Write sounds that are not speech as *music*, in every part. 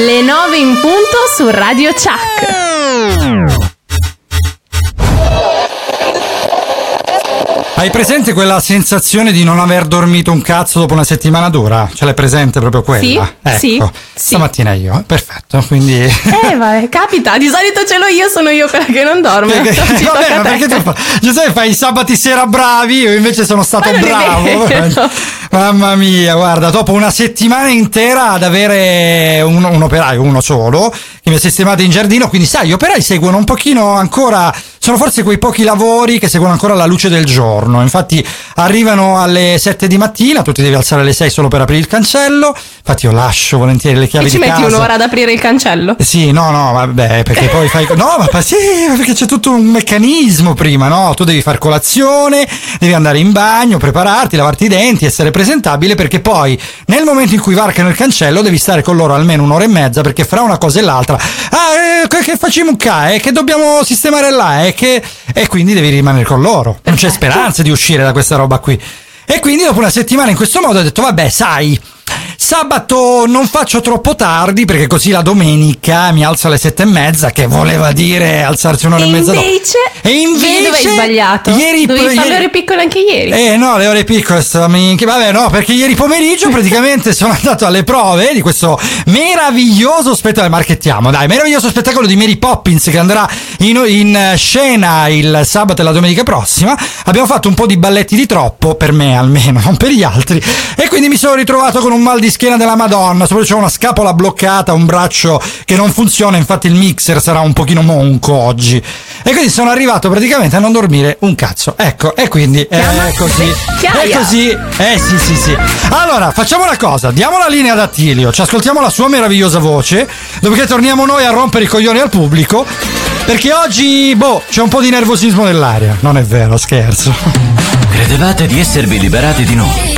Le 9 in punto su Radio Chuck. Hai presente quella sensazione di non aver dormito un cazzo dopo una settimana dura? Ce l'hai presente proprio quella? Sì, ecco. sì, sì. Stamattina io, perfetto, quindi... Eh, vabbè, capita, di solito ce l'ho io, sono io quella che non dorme. *laughs* Perché, tocca *laughs* vabbè, ma perché tu fa, Giuseppe fai i sabati sera bravi, io invece sono stato non bravo. *laughs* Mamma mia, guarda, dopo una settimana intera ad avere un, un operaio, uno solo, che mi ha sistemato in giardino, quindi sai, gli operai seguono un pochino ancora, sono forse quei pochi lavori che seguono ancora la luce del giorno, infatti arrivano alle 7 di mattina, tu ti devi alzare alle 6 solo per aprire il cancello, infatti io lascio volentieri le chiavi E ci metti casa. un'ora ad aprire il cancello? Sì, no, no, vabbè, perché poi fai. No, ma sì, perché c'è tutto un meccanismo prima, no? Tu devi far colazione, devi andare in bagno, prepararti, lavarti i denti, essere presentabile, perché poi nel momento in cui varcano il cancello devi stare con loro almeno un'ora e mezza, perché fra una cosa e l'altra. Ah, eh, che- facciamo qua? Eh, che dobbiamo sistemare là? Eh, che... E quindi devi rimanere con loro. Non c'è speranza di uscire da questa roba qui. E quindi dopo una settimana in questo modo ho detto, vabbè, sai. Sabato non faccio troppo tardi perché così la domenica mi alzo alle sette e mezza, che voleva dire alzarsi un'ora e, E mezza dopo. invece, E invece dove hai sbagliato? Ieri, Dovevi fare ieri- le ore piccole anche ieri. eh no, le ore piccole minchia. Vabbè, no, perché ieri pomeriggio *laughs* praticamente sono andato alle prove di questo meraviglioso spettacolo. Marchettiamo, dai, meraviglioso spettacolo di Mary Poppins che andrà in, in scena il sabato e la domenica prossima. Abbiamo fatto un po' di balletti di troppo, per me almeno, non per gli altri. E quindi mi sono ritrovato con un mal di schiena della Madonna. Soprattutto c'ho una scapola bloccata, un braccio che non funziona. Infatti il mixer sarà un pochino monco oggi. E quindi sono arrivato praticamente a non dormire un cazzo. Ecco, e quindi è così. È così. Eh sì, sì, sì. Allora, facciamo una cosa, diamo la linea ad Attilio, ci ascoltiamo la sua meravigliosa voce, dopodiché torniamo noi a rompere i coglioni al pubblico, perché oggi, boh, c'è un po' di nervosismo nell'aria. Non è vero, scherzo. Credevate di esservi liberati di noi,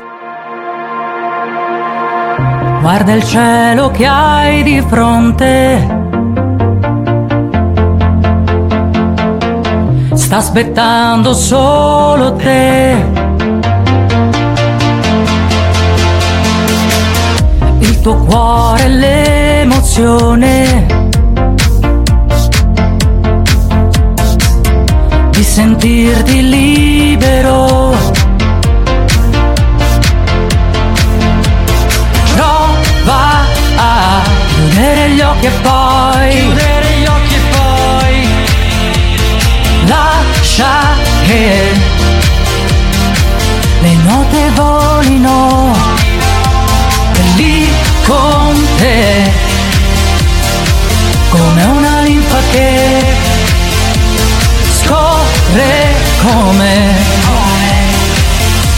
Guarda il cielo che hai di fronte. Sta aspettando solo te. Il tuo cuore, l'emozione. Di sentirti libero. Chiudere gli occhi e poi Chiudere gli occhi e poi Lascia che le note volino E lì con te. Come una linfa che Scorre come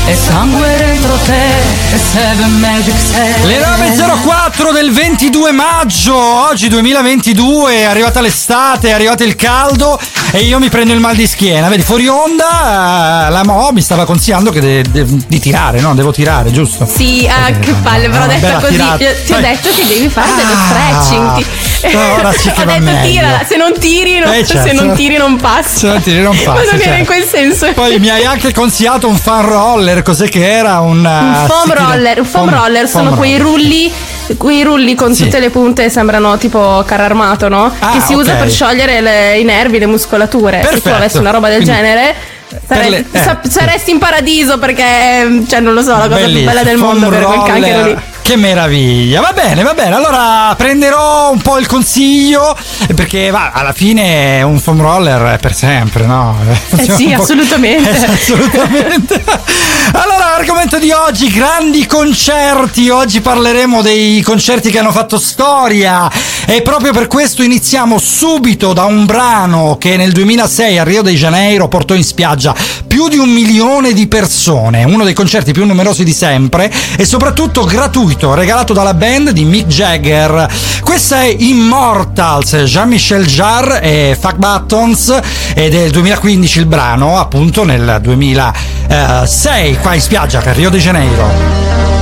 e sangue dentro te e Seven Magic Seven Le 9.04 del 22 maggio, oggi 2022, è arrivata l'estate, è arrivato il caldo e io mi prendo il mal di schiena. Vedi, fuori onda eh, la Mo mi stava consigliando che de- de- di tirare, no? Devo tirare, giusto? Sì, ah, Eh, che palle, però ho no, detto bella così. tirata. Ti, ho detto che devi fare dello Ah, stretching. Ti- ora sì *laughs* che ho detto meglio. tira, se non tiri, non, Eh, certo. se non tiri non passi. Se non tiri non *laughs* Ma passi, non era certo. in quel senso. Poi mi hai anche consigliato un fan roller, cos'è che era? Un, Un foam roller, un foam roller sono quei rulli, quei rulli con Sì. tutte le punte sembrano tipo carro armato, no? Ah, che si usa ok. per sciogliere le- i nervi, le muscolature. Se tu Perfetto. avessi una roba del Quindi- genere, sare- le- eh, sa- saresti in paradiso perché, cioè, non lo so, la cosa più Bellissimo, bella del foam mondo per quel roller. canchero lì. Che meraviglia, va bene, va bene. Allora prenderò un po' il consiglio perché va, alla fine un foam roller è per sempre, no? *laughs* Eh sì, assolutamente. *laughs* Eh, assolutamente. Allora, l'argomento di oggi, grandi concerti. Oggi parleremo dei concerti che hanno fatto storia e proprio per questo iniziamo subito da un brano che nel 2006 a Rio de Janeiro portò in spiaggia più di un milione di persone, uno dei concerti più numerosi di sempre e soprattutto gratuito gratuito regalato dalla band di Mick Jagger. Questa è Immortals, Jean-Michel Jarre e Fuck Buttons ed è il 2015 il brano, appunto nel 2006 qua in spiaggia per Rio de Janeiro.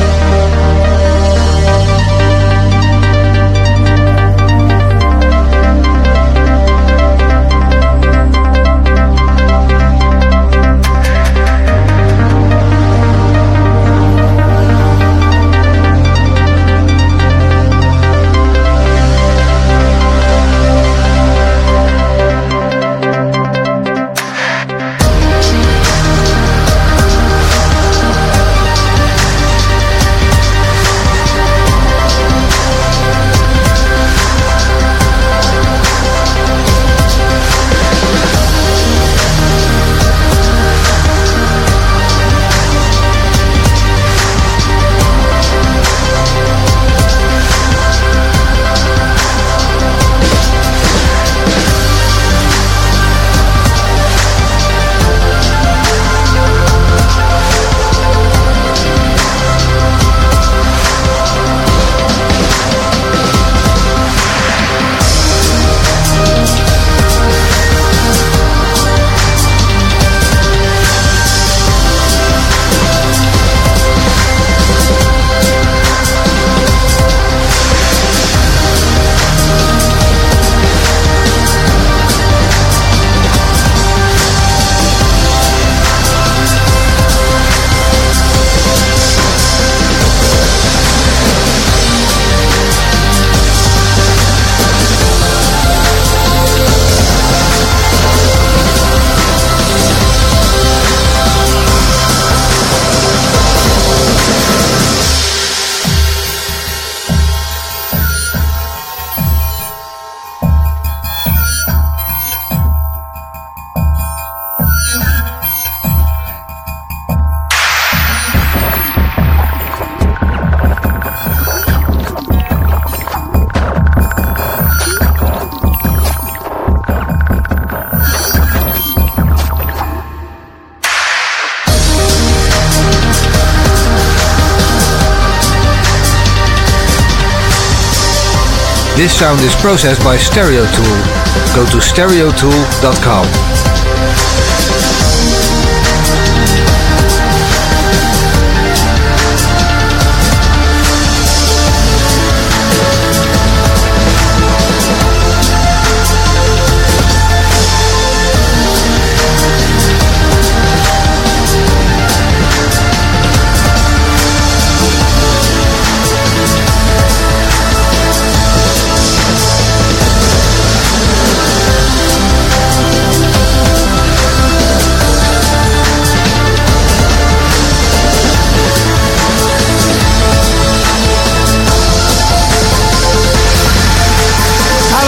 This sound is processed by StereoTool. Go to stereotool.com.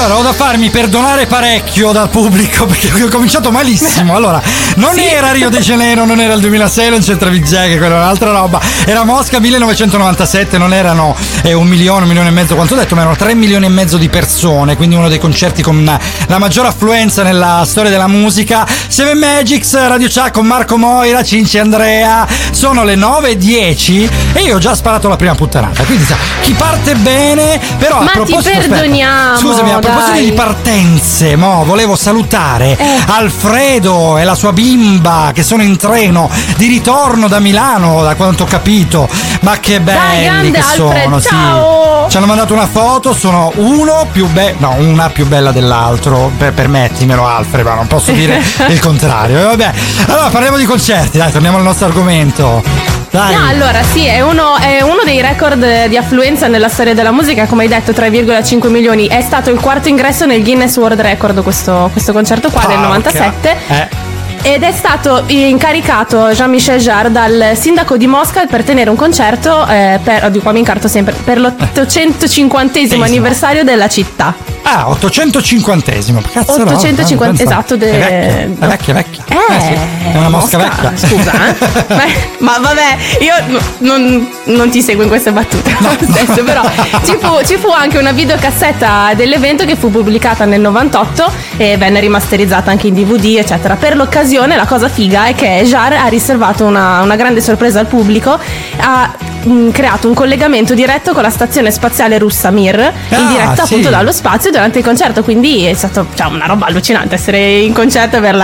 Allora, ho da farmi perdonare parecchio dal pubblico *laughs* perché ho cominciato malissimo. Allora, non Sì. era Rio de Janeiro, non era il 2006, non c'entra Vijay, quella è un'altra roba. Era Mosca 1997, non erano eh, un milione, un milione e mezzo, quanto ho detto, ma erano 3 milioni e mezzo di persone, quindi uno dei concerti con la maggior affluenza nella storia della musica. Seven Magics, Radio Chat con Marco Moira, Cinci Andrea. Sono le 9.10 e io ho già sparato la prima puttanata. Quindi sa, chi parte bene, però a Ma ti proposito aspetta, perdoniamo, scusami, a proposito dai. di partenze, mo, volevo salutare Eh. Alfredo e la sua bimba che sono in treno di ritorno da Milano, da quanto ho capito. Ma che belli grande che Alfred, sono, sì. ciao! Ci hanno mandato una foto, sono uno più bello, no, una più bella dell'altro. Per, permettimelo, Alfred, ma non posso dire *laughs* il contrario. E vabbè, allora parliamo di concerti, dai, torniamo al nostro argomento. Dai. No, allora sì, è uno, è uno dei record di affluenza nella storia della musica, come hai detto 3,5 milioni. È stato il quarto ingresso nel Guinness World Record questo, questo concerto qua del Porca. 97. Eh. Ed è stato incaricato Jean-Michel Jarre dal sindaco di Mosca per tenere un concerto eh, per, di qua mi incarto sempre, per l'850 Esimo. anniversario della città. Ah, 850esimo. Cazzo no, 850, pensa. esatto, de- È vecchia, è vecchia, vecchia. Eh, sì, è una mosca, vecchia. Scusa, eh. *laughs* Beh, ma vabbè, io no- non, non ti seguo in queste battute lo stesso, però ci fu, ci fu anche una videocassetta dell'evento che fu pubblicata nel 98 e venne rimasterizzata anche in DVD, eccetera. Per l'occasione la cosa figa è che Jar ha riservato una, una grande sorpresa al pubblico. Ha mh, creato un collegamento diretto con la stazione spaziale russa Mir, Ah, in diretta sì. appunto dallo spazio durante il concerto. Quindi è stato cioè, una roba allucinante essere in concerto e avere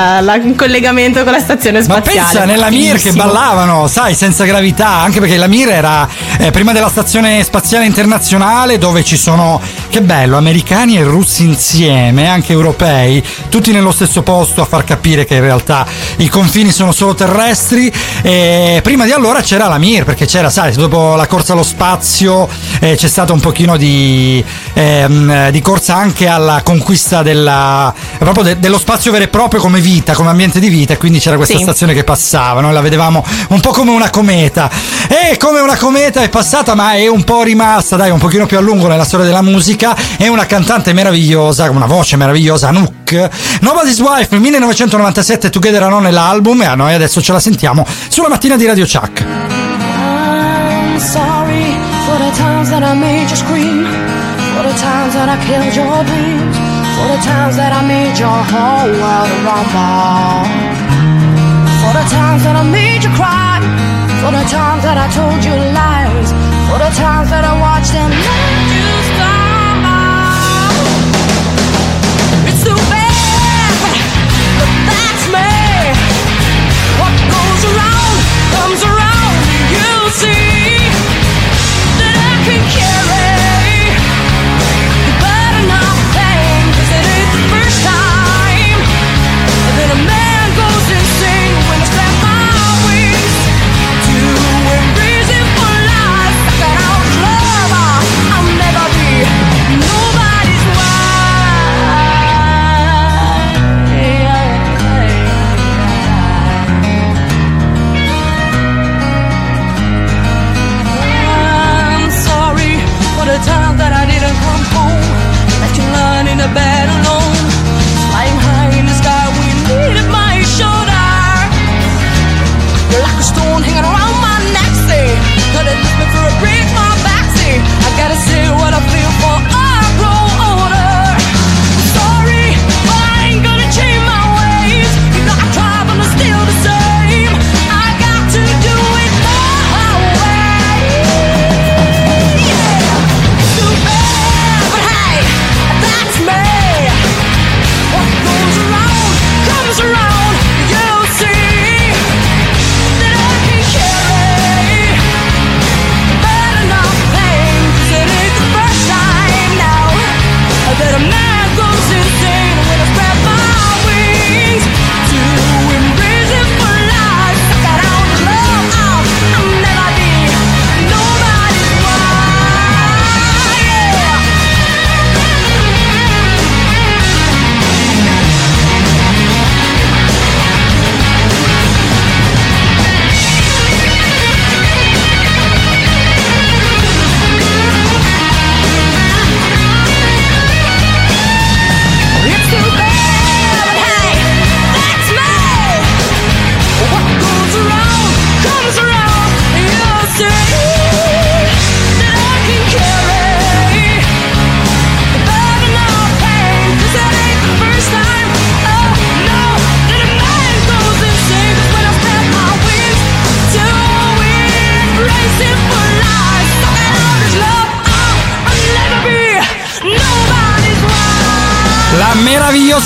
il collegamento con la stazione Ma spaziale. pensa nella Mir che ballavano, sai, senza gravità, anche perché la Mir era eh, prima della stazione spaziale internazionale dove ci sono, che bello, americani e russi insieme, anche europei, tutti nello stesso posto a far capire che in realtà i confini sono solo terrestri. E prima di allora c'era la Mir, perché c'era, sai, dopo la corsa allo spazio eh, c'è stato un pochino di, ehm, di corsa anche alla conquista della, proprio de- dello spazio vero e proprio come vita, come ambiente di vita, e quindi c'era questa Sì. stazione che passava, noi la vedevamo un po' come una cometa. E come una cometa è passata, ma è un po' rimasta, dai, un pochino più a lungo nella storia della musica. È una cantante meravigliosa, una voce meravigliosa, Anouk. Nobody's Wife 1997 Together Alone nell'album e a noi adesso ce la sentiamo sulla mattina di Radio Chuck. Sorry for the times that I made you scream, for the times that I killed your dreams, for the times that I made your whole world rumble, for the times that I made you cry, for the times that I told you lies, for the times that I watched and let you stumble. It's too bad, but that's me. What goes around comes around. You see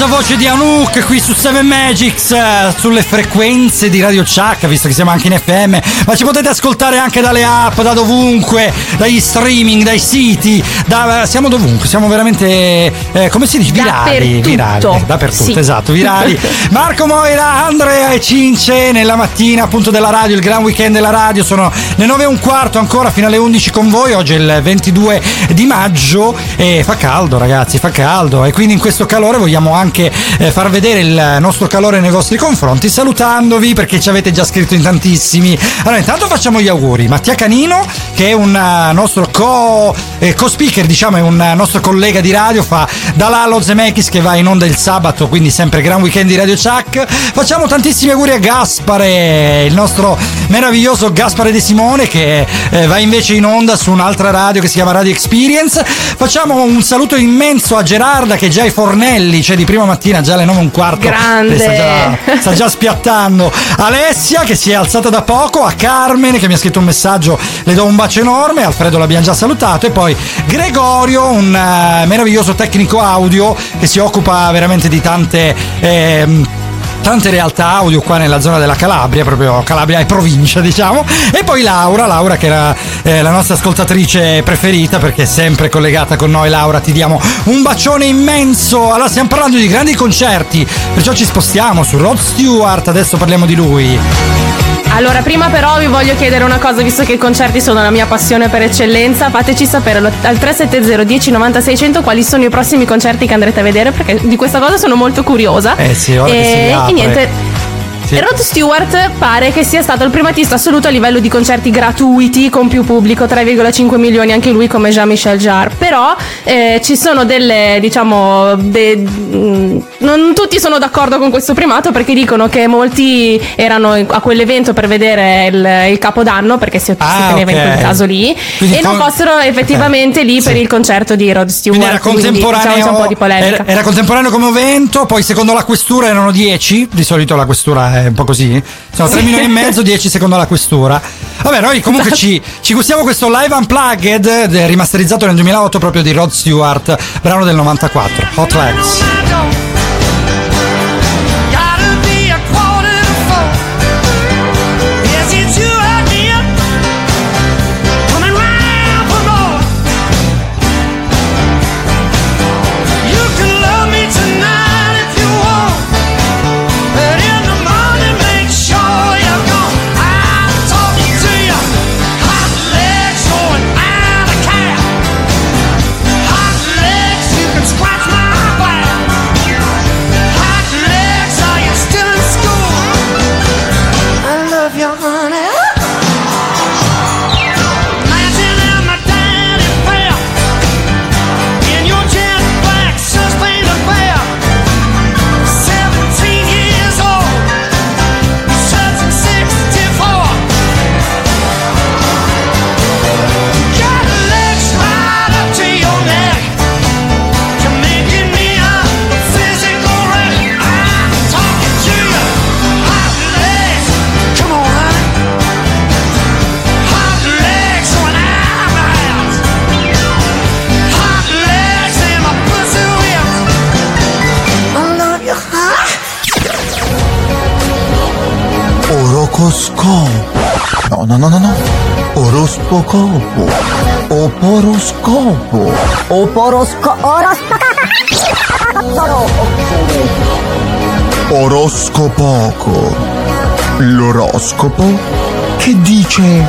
meravigliosa voce di Anouk qui su 7 Magics eh, sulle frequenze di Radio Chuck, visto che siamo anche in FM, ma ci potete ascoltare anche dalle app, da dovunque, dagli streaming, dai siti, da- siamo dovunque, siamo veramente, eh, come si dice, virali, Dappertutto. virali, eh, dappertutto, Sì. esatto, virali. *laughs* Marco Moira, Andrea e Cince nella mattina appunto della radio, il gran weekend della radio, sono le 9 e un quarto ancora fino alle 11 con voi, oggi è il 22 di maggio e fa caldo ragazzi, fa caldo e quindi in questo calore vogliamo anche eh, far vedere il nostro calore nei vostri confronti salutandovi perché ci avete già scritto in tantissimi. Allora intanto facciamo gli auguri. Mattia Canino che è un eh, nostro co eh, co-speaker, diciamo, è un eh, nostro collega di radio, fa da Lalo Zemeckis che va in onda il sabato, quindi sempre gran weekend di Radio Chuck. Facciamo tantissimi auguri a Gaspare, il nostro meraviglioso Gaspare De Simone che eh, va invece in onda su un'altra radio che si chiama Radio Experience. Facciamo un saluto immenso a Gerarda che è già ai fornelli, cioè di prima mattina, già alle 9 e un quarto. Grande. Sta già, sta già spiattando. Alessia che si è alzata da poco, a Carmen che mi ha scritto un messaggio, le do un bacio enorme, Alfredo l'abbiamo già salutato e poi Gregorio, un eh, meraviglioso tecnico audio che si occupa veramente di tante... ehm, tante realtà audio qua nella zona della Calabria, proprio Calabria e provincia *laughs* diciamo, e poi Laura, Laura che era eh, la nostra ascoltatrice preferita perché è sempre collegata con noi, Laura ti diamo un bacione immenso, allora stiamo parlando di grandi concerti, perciò ci spostiamo su Rod Stewart, adesso parliamo di lui. Allora, prima però vi voglio chiedere una cosa, visto che i concerti sono la mia passione per eccellenza, fateci sapere al 370 10 90 600 quali sono i prossimi concerti che andrete a vedere, perché di questa cosa sono molto curiosa. Eh sì, ora che si e, riapre. e niente. Sì. Rod Stewart pare che sia stato il primatista assoluto a livello di concerti gratuiti con più pubblico, 3,5 milioni anche lui come Jean-Michel Jarre. Però eh, ci sono delle, diciamo, de- mm, non tutti sono d'accordo con questo primato perché dicono che molti erano a quell'evento per vedere il, il capodanno perché si, si Ah, teneva in ok. quel caso lì Quindi e non con- fossero effettivamente ok, lì per sì. il concerto di Rod Stewart. Quindi era contemporaneo, diciamo, c'è un po' di polemica. era, era contemporaneo come evento, poi secondo la questura erano 10, di solito la questura è un po' così, sono 3 milioni e mezzo, 10 secondo la questura. Vabbè, noi comunque ci, ci gustiamo questo live unplugged, eh, rimasterizzato nel 2008 proprio di Rod Stewart, brano del 94, Hot Legs. Oroscopo. Oporoscopo. Oroscopoco. L'oroscopo che dice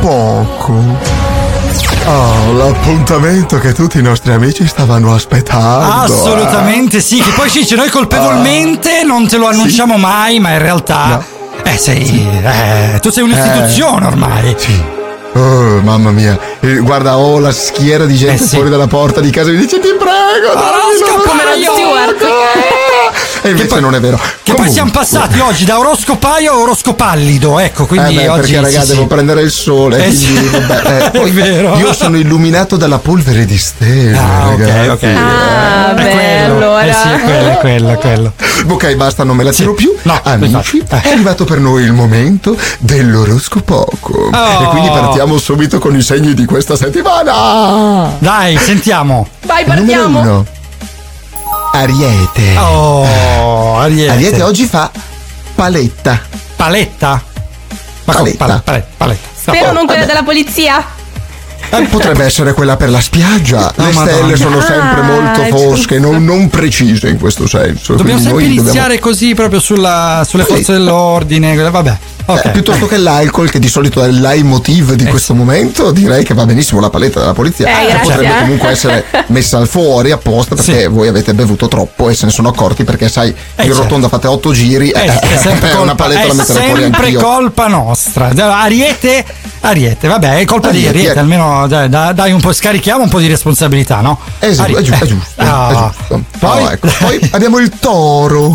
poco. Oh, l'appuntamento che tutti i nostri amici stavano aspettando. Assolutamente sì, che poi Ciccio noi colpevolmente non te lo annunciamo mai, ma in realtà... Eh, sei... eh, tu sei un'istituzione ormai. Sì. Oh, mamma mia. Eh, guarda, ho la schiera di gente Eh, sì. fuori dalla porta di casa che mi dice ti prego, Oroscopo. E invece poi- non è vero. Che poi siamo passati oggi da oroscopaio a oroscopallido, ecco, Eh quindi beh, oggi... perché raga sì, devo sì. prendere il sole Eh, quindi, vabbè, *laughs* eh, È vero. io sono illuminato dalla polvere di stelle Ah, ok, ragazzi. ok. Ah, È beh, quello. allora. Eh sì, è quello, è quello, è quello. ok basta non me la tiro più No, amici è arrivato per noi il momento dell'oroscopoco Oh. e quindi partiamo subito con i segni di questa settimana Dai, sentiamo. Vai, numero partiamo. uno Ariete Oh, Ariete. Ariete oggi fa paletta Paletta? Ma? Paletta. Pal- paletta, paletta. Spero Oh, non quella vabbè. della polizia. Eh, potrebbe essere quella per la spiaggia. Oh, Le Madonna. stelle sono sempre Ah, molto fosche, non, non precise in questo senso. Dobbiamo quindi sempre noi dobbiamo- iniziare così proprio sulla- sulle Sì. forze dell'ordine. Vabbè, ok. Eh, piuttosto che l'alcol, che di solito è il leitmotiv di questo momento, direi che va benissimo la paletta della polizia. Eh, grazie, Potrebbe eh. comunque essere *laughs* messa al fuori apposta perché Sì. voi avete bevuto troppo e se ne sono accorti perché, sai, Eh, in certo. rotonda fate otto giri. Eh, eh, è sempre *laughs* una colpa, paletta è la metterei fuori sempre colpa nostra. Ariete, Ariete, vabbè, è colpa di Ariete, Ariete, eh. almeno dai, dai, un po', scarichiamo un po' di responsabilità, no? È, giu- è Ariete. giusto, è giusto. Ah, è giusto. Poi, No, ecco. Poi *laughs* abbiamo il toro.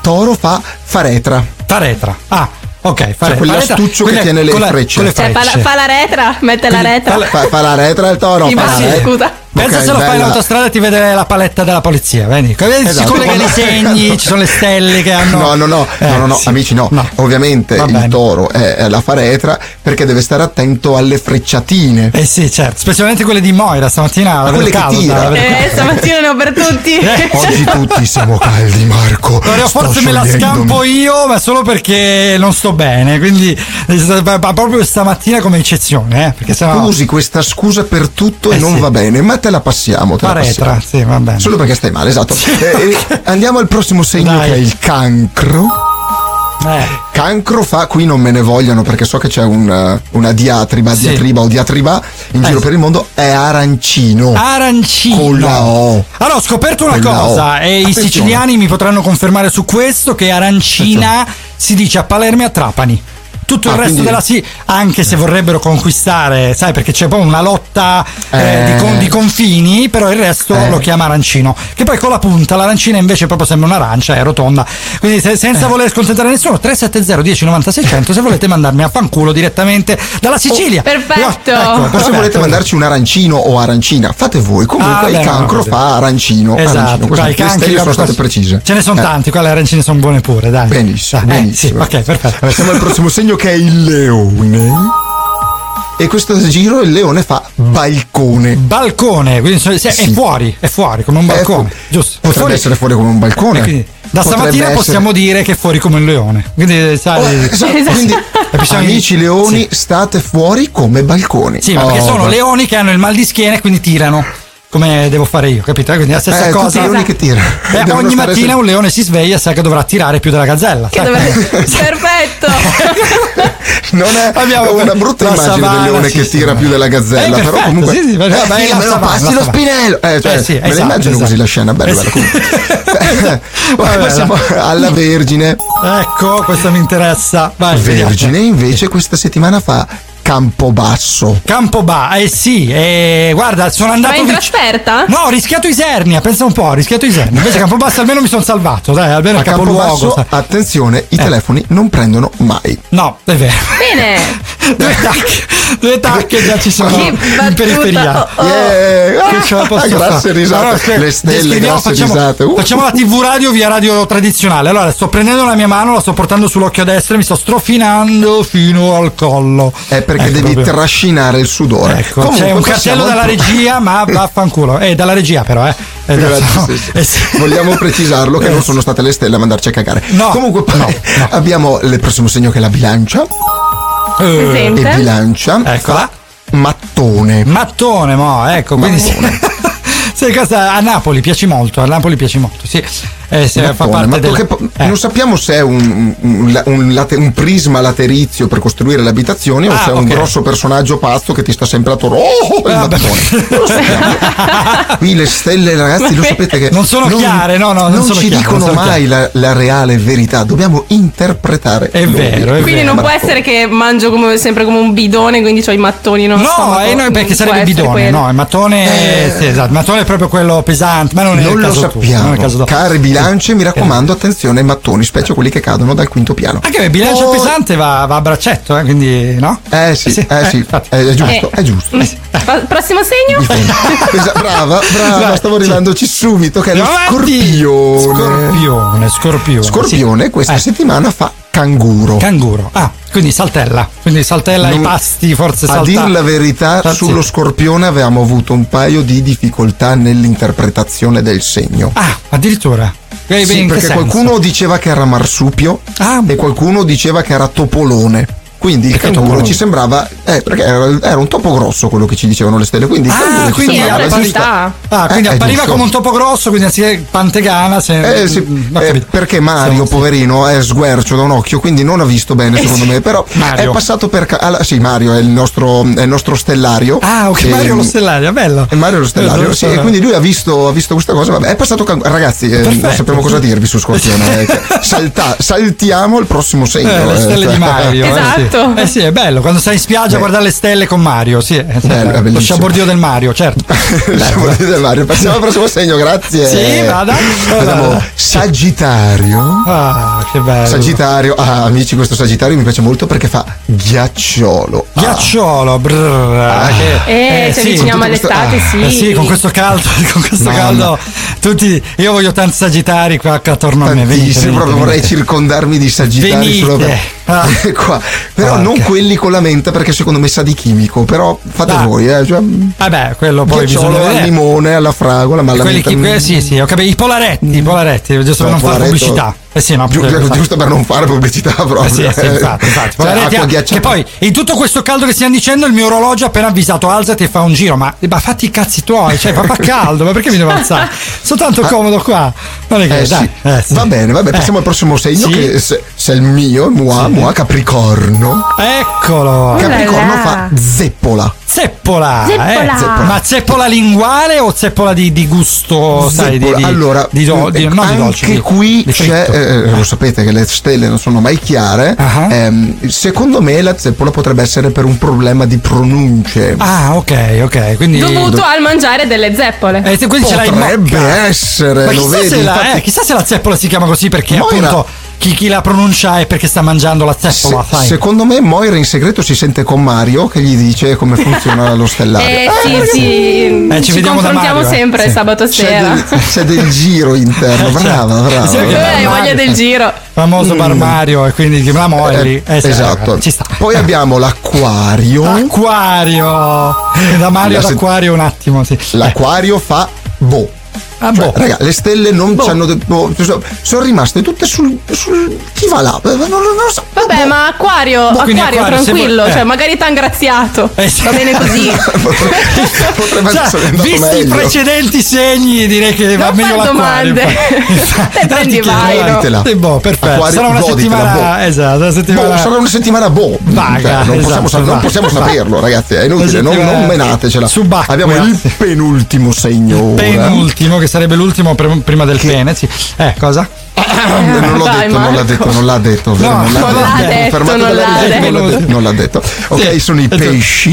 Toro fa faretra. Faretra. Ah, ok, faretra. quell'astuccio che tiene le con la- frecce. con le Cioè, fa, la, fa la retra, mette la retra. Fa, fa la retra il toro. Sì, fa ma la sì, retra. scusa. Pensa Ok, se lo fai in bella. autostrada e ti vede la paletta della polizia, vedi? Vedi, Esatto. Si collega i segni, ci sono le stelle che hanno. No, no, no, Eh, no, no, no, sì. amici, no. Ovviamente Va il bene. toro è, la faretra perché deve stare attento alle frecciatine. Eh sì, certo, specialmente quelle di Moira stamattina. la quelle vedo che tira. Eh, stamattina ne ho per tutti. *laughs* Eh, *laughs* Oggi tutti siamo caldi, Marco. Sto forse me la scampo io, ma solo perché non sto bene. Quindi eh, ma proprio stamattina come eccezione, eh? Perché Tu sennò. usi questa scusa per tutto e Eh non sì. va bene, ma te la passiamo. Te la passiamo. sì, va bene. Solo perché stai male, esatto. Eh, eh, andiamo al prossimo segno Dai. che è il cancro. Eh, Cancro fa, qui non me ne vogliono perché so che c'è un, una diatriba, Sì. diatriba o diatriba in Eh giro sì. per il mondo, è arancino. arancino. Con la O. Allora, ho scoperto una Con cosa, e i Attenzione. siciliani mi potranno confermare su questo: che arancina si dice a Palermo e a Trapani. Tutto il Ah, resto quindi- della sì, anche se vorrebbero conquistare, sai, perché c'è poi una lotta eh, Eh. di, con- di confini, però il resto Eh. lo chiama arancino. Che poi con la punta, l'arancina invece proprio sembra un'arancia, è rotonda. Quindi se- Eh. senza voler scontentare nessuno, 370 10 90 600 se volete mandarmi a fanculo direttamente dalla Sicilia. perfetto. Io- ecco, se volete mandarci un arancino o arancina, fate voi. Comunque Ah, il beh, no, cancro così. fa arancino. Esatto, arancino. I cancri, sono state precise. Ce ne sono Eh. tanti, qua le arancine sono buone pure, dai. Benissimo, Dai, eh, benissimo. sì, ok, perfetto. Siamo al prossimo segno che è il leone. E questo giro il leone fa balcone. Balcone, quindi so- se- è Sì. fuori, è fuori come un balcone, fu- giusto? Potrebbe fuori- essere fuori come un balcone. e quindi da Potrebbe stamattina essere- possiamo dire che è fuori come un leone. Quindi, sai, Oh, esatto, Quindi, bisogna- amici leoni, Sì. state fuori come balconi. Sì, ma perché Oh, sono va- leoni che hanno il mal di schiena e quindi tirano. Come devo fare io, capito? Quindi è la stessa Eh, tutti cosa. i leoni che tirano. Eh, ogni mattina se- un leone si sveglia e sa che dovrà tirare più della gazzella. Dovrebbe- *laughs* Perfetto. *laughs* Non è Abbiamo una brutta immagine savana, del leone sì, che tira sì. più della gazzella, Eh, però perfetto, comunque sì, sì, vabbè, eh, vabbè, figlia, la savana, passi lo spinello. Eh, cioè, Eh, sì, me la esatto, immagino così esatto. la scena, bello, Eh, *laughs* Vabbè, passiamo alla Vergine. Ecco, questo mi interessa. Vai, vediamo. Vergine invece questa settimana fa Campobasso. Campoba, eh sì, eh, guarda, sono Ma andato in vic- trasferta? No, ho rischiato Isernia, pensa un po', ho rischiato Isernia. Invece Campobasso almeno mi sono salvato, dai, almeno A il capoluogo. Campobasso, attenzione, i telefoni non prendono mai. No, è vero. Bene. *laughs* due tacche, due tacche già ci sono Che in periferia. Oh, oh. Yeah. Che ce la posso Ah, grazie fare? risate, Allora, le stelle, grazie facciamo, risate. Uh. facciamo la TV radio via radio tradizionale. Allora, sto prendendo la mia mano, la sto portando sull'occhio destro e mi sto strofinando fino al collo. È perché Ecco, devi proprio. trascinare il sudore. Ecco, Comunque, c'è un cartello al dalla regia, ma *laughs* vaffanculo. Eh, dalla regia però, eh. Eh, Grazie, adesso- sì, *laughs* sì. sì. Vogliamo precisarlo che non sono state le stelle a mandarci a cagare. No, Comunque no, no. abbiamo il prossimo segno che è la bilancia. Eh, E bilancia Eccola. mattone. Mattone, mo, ecco, quindi *laughs* sì. A Napoli piace molto, a Napoli piace molto, sì. Eh, se fa Mattone, parte ma del... che po- eh. Non sappiamo se è un, un- un late- un prisma laterizio per costruire le abitazioni o Ah, se è un ok. grosso personaggio pazzo che ti sta sempre attorno. Oh, il Ah, mattone. Non lo. *laughs* Qui le stelle, ragazzi, lo sapete che Non sono chiare, no, no, non non sono ci chiare, dicono non sono mai la, la reale verità. Dobbiamo interpretare. È noi. vero, è Quindi non può essere che mangio come, sempre come un bidone, quindi ho i mattoni No, stomaco. eh, no, perché Non sarebbe bidone, quello. no, il mattone, Eh. sì, esatto, il mattone è proprio quello pesante, ma non è Non il lo caso tuo, sappiamo. non è il caso tuo. Cari bilance, mi raccomando, attenzione ai mattoni, specie quelli che cadono dal quinto piano. Anche il bilancio Oh. pesante va, va a braccetto, eh, quindi no? Eh sì, eh sì, infatti. è giusto, Eh. è giusto. Pa- Prossimo segno? Esa- brava, brava, Vai, stavo sì. arrivandoci subito, che è lo scorpione. Scorpione, scorpione. Scorpione sì. questa Eh, settimana fa canguro. Canguro. Ah, quindi saltella. Quindi saltella Non- i pasti, forse A salta. dir la verità, Salsi- sullo scorpione avevamo avuto un paio di difficoltà nell'interpretazione del segno. Ah, addirittura. Sì, perché qualcuno diceva che era marsupio Ah. e qualcuno diceva che era topolone. Quindi il canguro ci sembrava, eh, perché era, era un topo grosso quello che ci dicevano le stelle. Quindi il Ah, canguro ci quindi sembrava è giusta-. Ah, quindi Eh, è appariva come un topo grosso, quindi anziché pantegana. Se... Eh, sì, Mm, eh, perché Mario, Sì, sì. poverino, è sguercio da un occhio, quindi non ha visto bene, Eh, secondo sì. me. Però Mario. è passato per. ca- alla- sì, Mario è il nostro, è il nostro stellario. Ah, ok, E- Mario lo stellario, bello. e Mario lo stellario, Eh, sì, e quindi lui ha visto, ha visto questa cosa. Vabbè, è passato. can- Ragazzi, eh, non sappiamo cosa dirvi su Scorpione. eh, *laughs* salta- saltiamo il prossimo segno. Eh, le stelle cioè- di Mario. *laughs* eh, Esatto. Sì. Esatto. Eh sì, è bello. Quando stai in spiaggia a guardare le stelle con Mario. Sì, è Bello, è lo sciabordio del Mario, certo. *laughs* Siamo del Mario. Passiamo al prossimo segno, grazie. Sì, vada. Abbiamo Sagittario. Ah, che bello. Sagittario, ah, amici, questo Sagittario mi piace molto perché fa ghiacciolo. Ah, Ghiacciolo, brrr, Ah. che- Eh, ci sì. avviciniamo tutto all'estate, questo- sì. Eh sì, con questo caldo, *laughs* con questo Mamma. caldo, tutti, io voglio tanti sagittari qua attorno a me. Venite, venite, proprio vorrei venite. circondarmi di Sagittari Venite. solo per Ah. *laughs* qua. Però Porca. non quelli con la menta perché secondo me sa di chimico. Però fate Ah. voi, eh. Cioè, Vabbè, quello poi bisogna ghiacciolo al vedere. limone, alla fragola, ma la Quelli menta chi- sì, sì, ho capito. I polaretti, i polaretti, giusto per No, non fare pubblicità. Eh sì, no, Giu- per- giusto per non fare pubblicità proprio. Eh sì, sì, infatti, infatti. Cioè, Polaretti, acqua ah, ghiacciata. che poi in tutto questo caldo che stiamo dicendo il mio orologio ha appena avvisato alzati e fa un giro ma, ma fatti i cazzi tuoi cioè fa, *laughs* caldo ma perché mi devo alzare sono tanto comodo qua non è che Eh, dai sì. eh, sì. Va bene, vabbè, Eh. passiamo al prossimo segno Sì. che se, se è il mio, mua, mua, Capricorno. eccolo Capricorno fa zeppola. zeppola, Zeppola. eh, zeppola. ma zeppola linguale o zeppola di, di gusto sai di, Zeppola. di, allora, di, do- di- eh, non di anche dolce di- qui di c'è. Eh, lo sapete che le stelle non sono mai chiare. Ah. ehm, secondo me la zeppola potrebbe essere per un problema di pronunce. ah ok ok quindi Dovuto al mangiare delle zeppole. eh, quindi ce l'hai in Potrebbe bocca. essere, ma lo chissà, vedi? se la, infatti- eh, chissà se la zeppola si chiama così perché Moira- appunto chi, chi la pronuncia è perché sta mangiando la zeppola se- sai secondo me Moira in segreto si sente con Mario che gli dice come funziona lo stellario. Eh sì, sì. Eh, ci vediamo da confrontiamo Mario, eh. sempre Sì. sabato C'è sera. del, c'è del giro interno, brava, brava. Sì, Eh, voglia del giro. famoso bar Mario e quindi la Molly Eh, eh, sì, esatto. ci sta Poi abbiamo l'acquario. Acquario da Mario La se- acquario un attimo sì. L'acquario fa boh. Ah, Cioè, boh. raga, le stelle non Boh. ci hanno detto. sono- sono rimaste tutte sul. sul- chi va là? Non, lo so. Vabbè, ma acquario, quindi acquario, acquario, tranquillo, vuoi- eh. cioè magari t'ha ingraziato. Eh, sì. Va bene così. *laughs* Potrebbe Cioè, essere visti i meglio. precedenti segni direi che va Non meglio far l'acquario domande. *laughs* Te prendi vai, boh, perfetto Acquario, sarà una goditela, settimana boh. esatto una settimana Boh, sarà una settimana boh. Vaga, Cioè, non, possiamo, esatto, sa- non vaga. possiamo saperlo, ragazzi. È inutile, non, menatecela. subacquea. Abbiamo il penultimo segno. penultimo che sarebbe l'ultimo per- prima del pene sì. eh cosa? non l'ho Dai, detto, non l'ha detto, non l'ha detto, vero? No, non l'ha detto, non l'ha detto. non l'ha detto. Non l'ha detto. Ok, Sì, sono i pesci.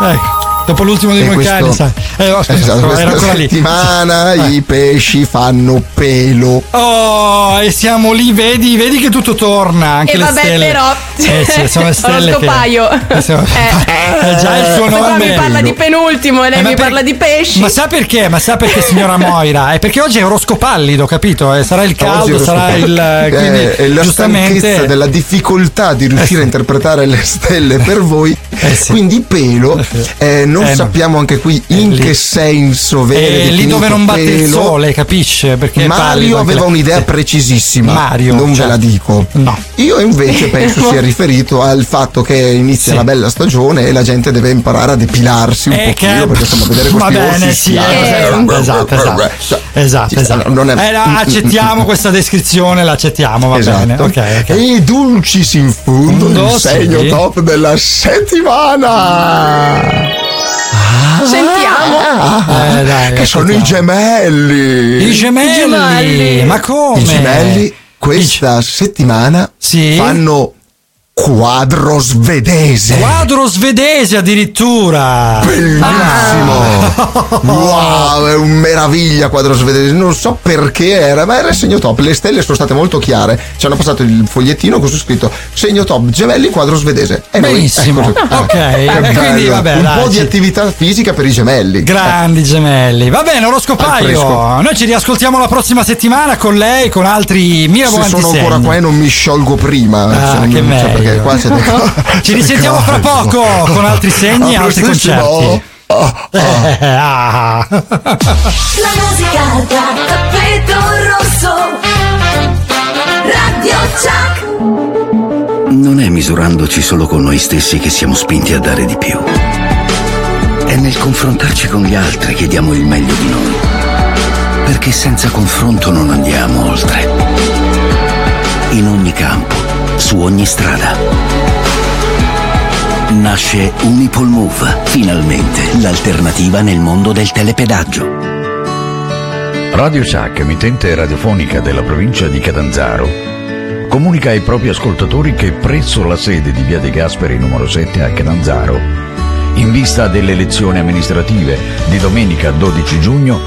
Ecco, dopo l'ultimo dei E Moicani, questo- sai. Eh, oh, scusa, *laughs* Esatto, era ancora lì. settimana i pesci fanno pelo. Oh, e siamo lì, vedi, vedi che tutto torna, anche E le vabbè, stelle. però. Eh sì, sono le *laughs* stelle che... Oroscopaio. Eh, sì, È già il suo nome. mi parla di penultimo e lei Eh, mi per- parla di pesci. Ma sa perché? Ma sa perché, signora Moira? È perché oggi è oroscopallido, capito? Eh, sarà il caldo, sarà il. Eh, Quindi, è la giustamente. stanchezza della difficoltà di riuscire a interpretare le stelle per voi. Eh sì. Quindi pelo, eh, non Eh, sappiamo anche qui in lì. che senso viene È lì dove non batte il pelo. sole, capisce? Perché Mario anche aveva lei. un'idea Sì. precisissima. Mario, non ve certo. la dico. No. Io invece penso *laughs* sia riferito al fatto che inizia Sì. la bella stagione e la gente deve imparare a depilarsi un Eh, pochino che- perché insomma vedere questi Va bene, sì, schiavi, eh, eh, esatto, esatto, cioè, esatto, sì, esatto. non è- Eh, accettiamo questa descrizione, l'accettiamo, va bene. Esatto. Ok, ok. E dulcis in Fundo, il segno sì. top della settimana. Sentiamo. Eh, dai, che sono i gemelli. I gemelli. gemelli. Ma come? I gemelli questa settimana Sì? fanno quadro svedese. Quadro svedese addirittura. Bellissimo! Wow, è un meraviglia quadro svedese. Non so perché era, ma era il segno top. Le stelle sono state molto chiare. Ci hanno passato il fogliettino con su scritto segno top, gemelli, quadro svedese. E noi, Benissimo. ecco, Ok, che e quindi vabbè, un dai, po' di attività fisica per i gemelli. Grandi gemelli. Va bene, Al oroscopaio. fresco. Noi ci riascoltiamo la prossima settimana con lei, con altri Se mirabolanti sono ancora qua e non mi sciolgo prima. Ah, Se non che meglio. Perché qua siete *laughs* Ci risentiamo fra poco con altri segni e altri concerti. Ah, ah. *laughs* La musica da tappeto rosso. Radio Chuck. Non è misurandoci solo con noi stessi che siamo spinti a dare di più. È nel confrontarci con gli altri che diamo il meglio di noi. Perché senza confronto non andiamo oltre. In ogni campo, su ogni strada. Nasce Unipol Move, finalmente l'alternativa nel mondo del telepedaggio. Radio SAC, emittente radiofonica della provincia di Catanzaro, comunica ai propri ascoltatori che presso la sede di Via De Gasperi numero 7 a Catanzaro, in vista delle elezioni amministrative di domenica 12 giugno,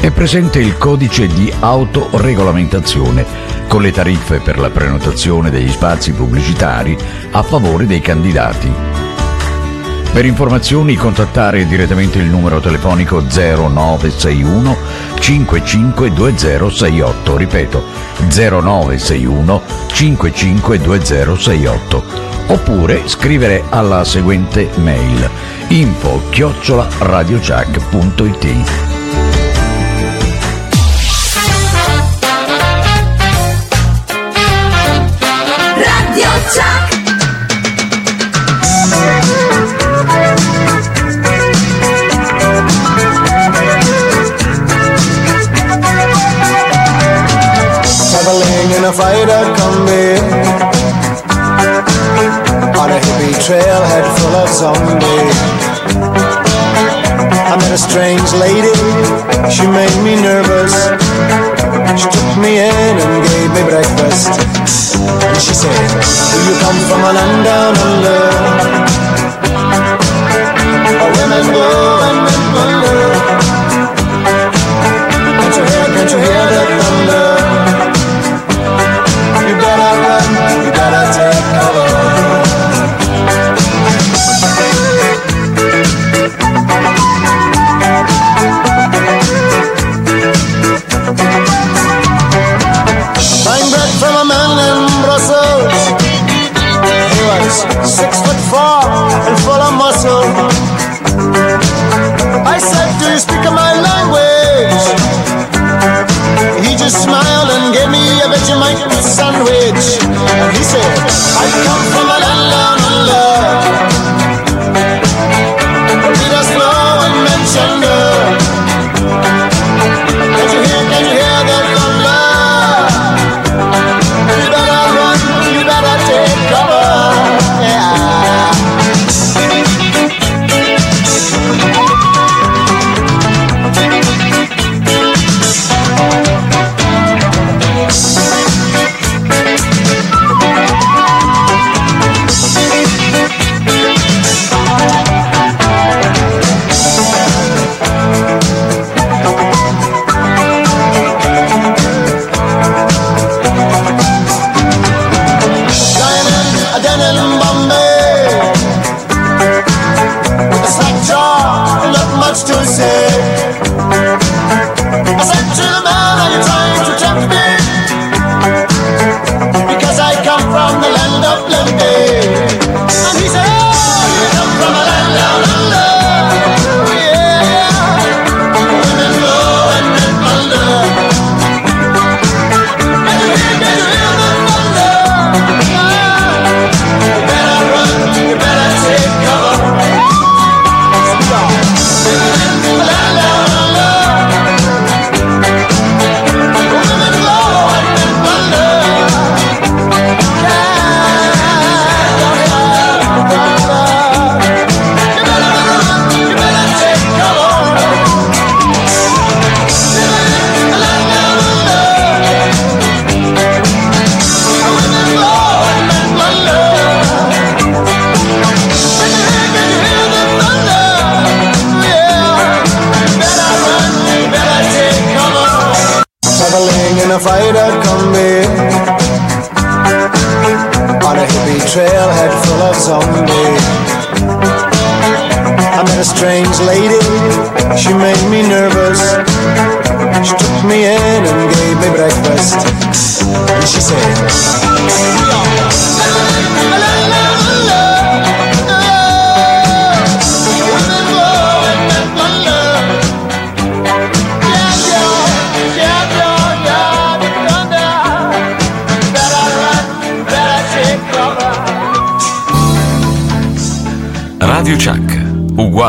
è presente il codice di autoregolamentazione con le tariffe per la prenotazione degli spazi pubblicitari a favore dei candidati. Per informazioni contattare direttamente il numero telefonico 0961 552068, ripeto 0961 552068 oppure scrivere alla seguente mail info chiocciolaradiochac.it a strange lady. She made me nervous. She took me in and gave me breakfast. And she said, Do you come from a land down under? A woman go.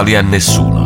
male a nessuno.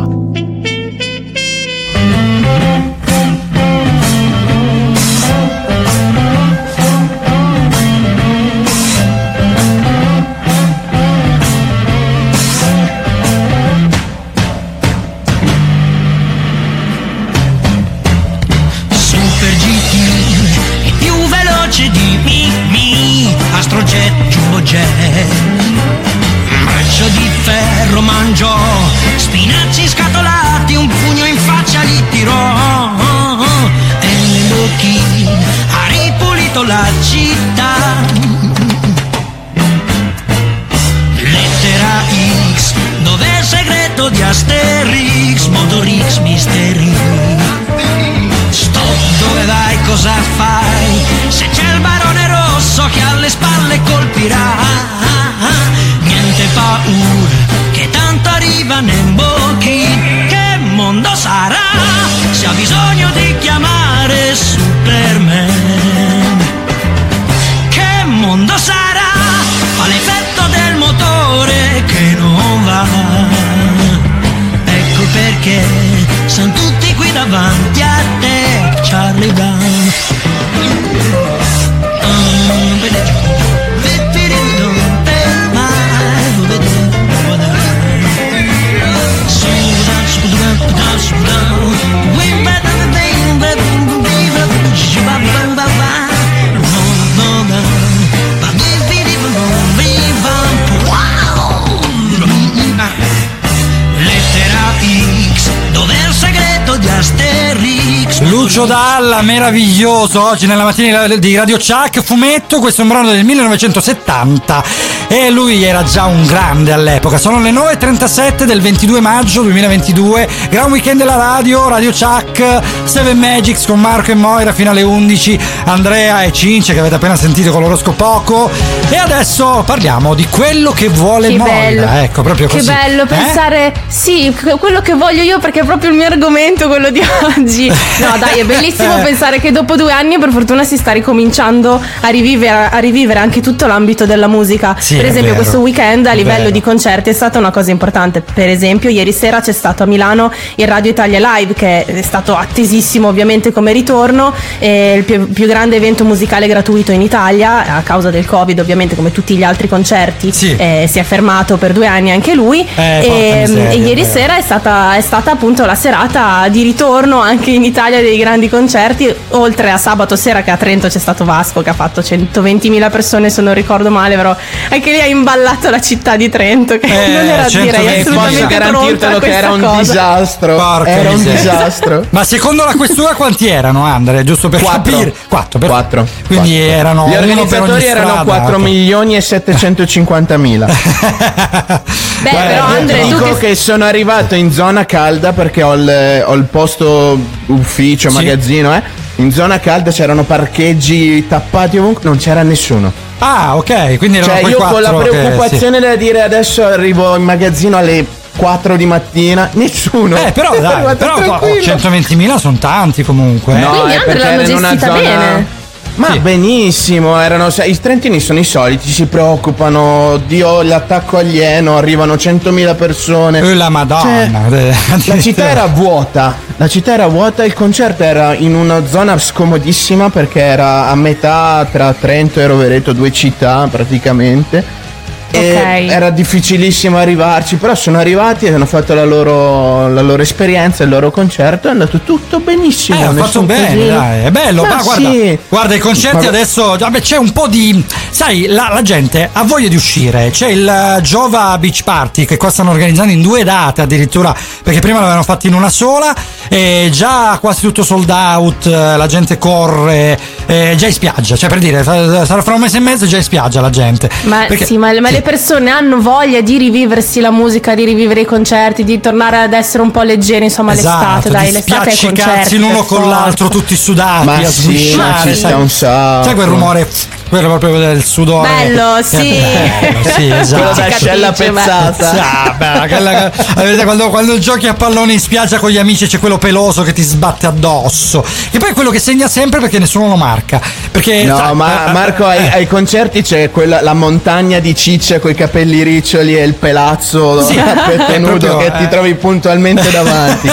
Lucio Dalla, meraviglioso, oggi nella mattina di Radio Chuck, fumetto, questo è un brano del 1970 e lui era già un grande all'epoca. Sono le 9.37 del 22 maggio 2022, gran weekend della radio, Radio Chuck, Seven Magics con Marco e Moira fino alle 11, Andrea e Cince che avete appena sentito con l'oroscopoco e adesso parliamo di quello che vuole Che Moira, bello. ecco proprio Che così. bello Eh? pensare, sì, que- quello che voglio io perché è proprio il mio argomento quello di oggi. No, dai, è bellissimo *laughs* Eh. pensare che dopo due anni per fortuna si sta ricominciando a rivivere, a rivivere anche tutto l'ambito della musica. Sì, per esempio, questo weekend a livello di concerti è stata una cosa importante. Per esempio, ieri sera c'è stato a Milano il Radio Italia Live, che è stato attesissimo ovviamente come ritorno, è il più, più grande evento musicale gratuito in Italia, a causa del Covid, ovviamente, come tutti gli altri concerti, eh, si è fermato per due anni anche lui. Eh, e, miseria, e ieri sera è stata, è stata appunto la serata di ritorno anche in Italia dei grandi concerti, oltre a sabato sera che a Trento c'è stato Vasco che ha fatto 120.000 persone se non ricordo male, però anche lì ha imballato la città di Trento che Eh, non era direi 120.000. assolutamente garantirtelo che era un cosa. disastro. Porca era un disastro. *laughs* Ma secondo la questura quanti erano, Andre? Giusto per Quattro. capire. Quattro. per- Quattro. Quindi Quattro. erano Gli organizzatori erano strada, 4 ok. milioni e 750 mila. *laughs* Beh, però Andre, tu dico che che... sono arrivato in zona calda perché ho il, ho il posto ufficio, Sì. magazzino, eh. In zona calda c'erano parcheggi tappati ovunque, non c'era nessuno. Ah, ok, quindi erano Cioè, io con la quattro che- preoccupazione da dire adesso arrivo in magazzino alle 4 di mattina, *laughs* nessuno. Eh, però Sono dai, però tranquillo. 120.000 sono tanti comunque. eh. No, Quindi è Andre perché l'hanno gestita zona- bene. Ma Sì. benissimo, erano, i trentini sono i soliti, si preoccupano, Dio l'attacco alieno, arrivano 100.000 persone. Eh, la Madonna. Cioè, la città era vuota, la città era vuota, il concerto era in una zona scomodissima perché era a metà tra Trento e Rovereto, due città praticamente. E Ok. era difficilissimo arrivarci, però sono arrivati e hanno fatto la loro, la loro esperienza, il loro concerto, è andato tutto benissimo. Eh, fatto bene, dai, è bello. Ma Ma guarda, sì. guarda, i concerti Ma- adesso. Vabbè, c'è un po' di. Sai, la, la gente ha voglia di uscire. C'è il Jova Beach Party che qua stanno organizzando in due date addirittura. Perché prima l'avevano fatto in una sola. E già quasi tutto sold out. eh, La gente corre. eh, già in spiaggia. Cioè, per dire, sarà fra un mese e mezzo già in spiaggia la gente. Ma, Perché- sì, ma, ma le persone hanno voglia di riviversi la musica, di rivivere i concerti, di tornare ad essere un po' leggeri, insomma, Esatto, l'estate, dai, l'estate è concerti. l'uno con forza. l'altro, tutti sudati, Ma a sì, sgusciare, ma ci sta sai- un sacco. Sai quel rumore, quello proprio del sudore. Bello, Eh, sì. bello, sì, Quello *laughs* esatto. da Si ascella capisce, ma- pezzata. Ah, beh, quella- avete- quando, quando giochi a pallone in spiaggia con gli amici c'è quello peloso che ti sbatte addosso. Che poi è quello che segna sempre perché nessuno lo marca. Perché, No, sai, ma eh, Marco, ai, eh, ai concerti c'è quella, la montagna di ciccia con i capelli riccioli e il pelazzo Sì, *laughs* *laughs* proprio, che ti eh. trovi puntualmente davanti.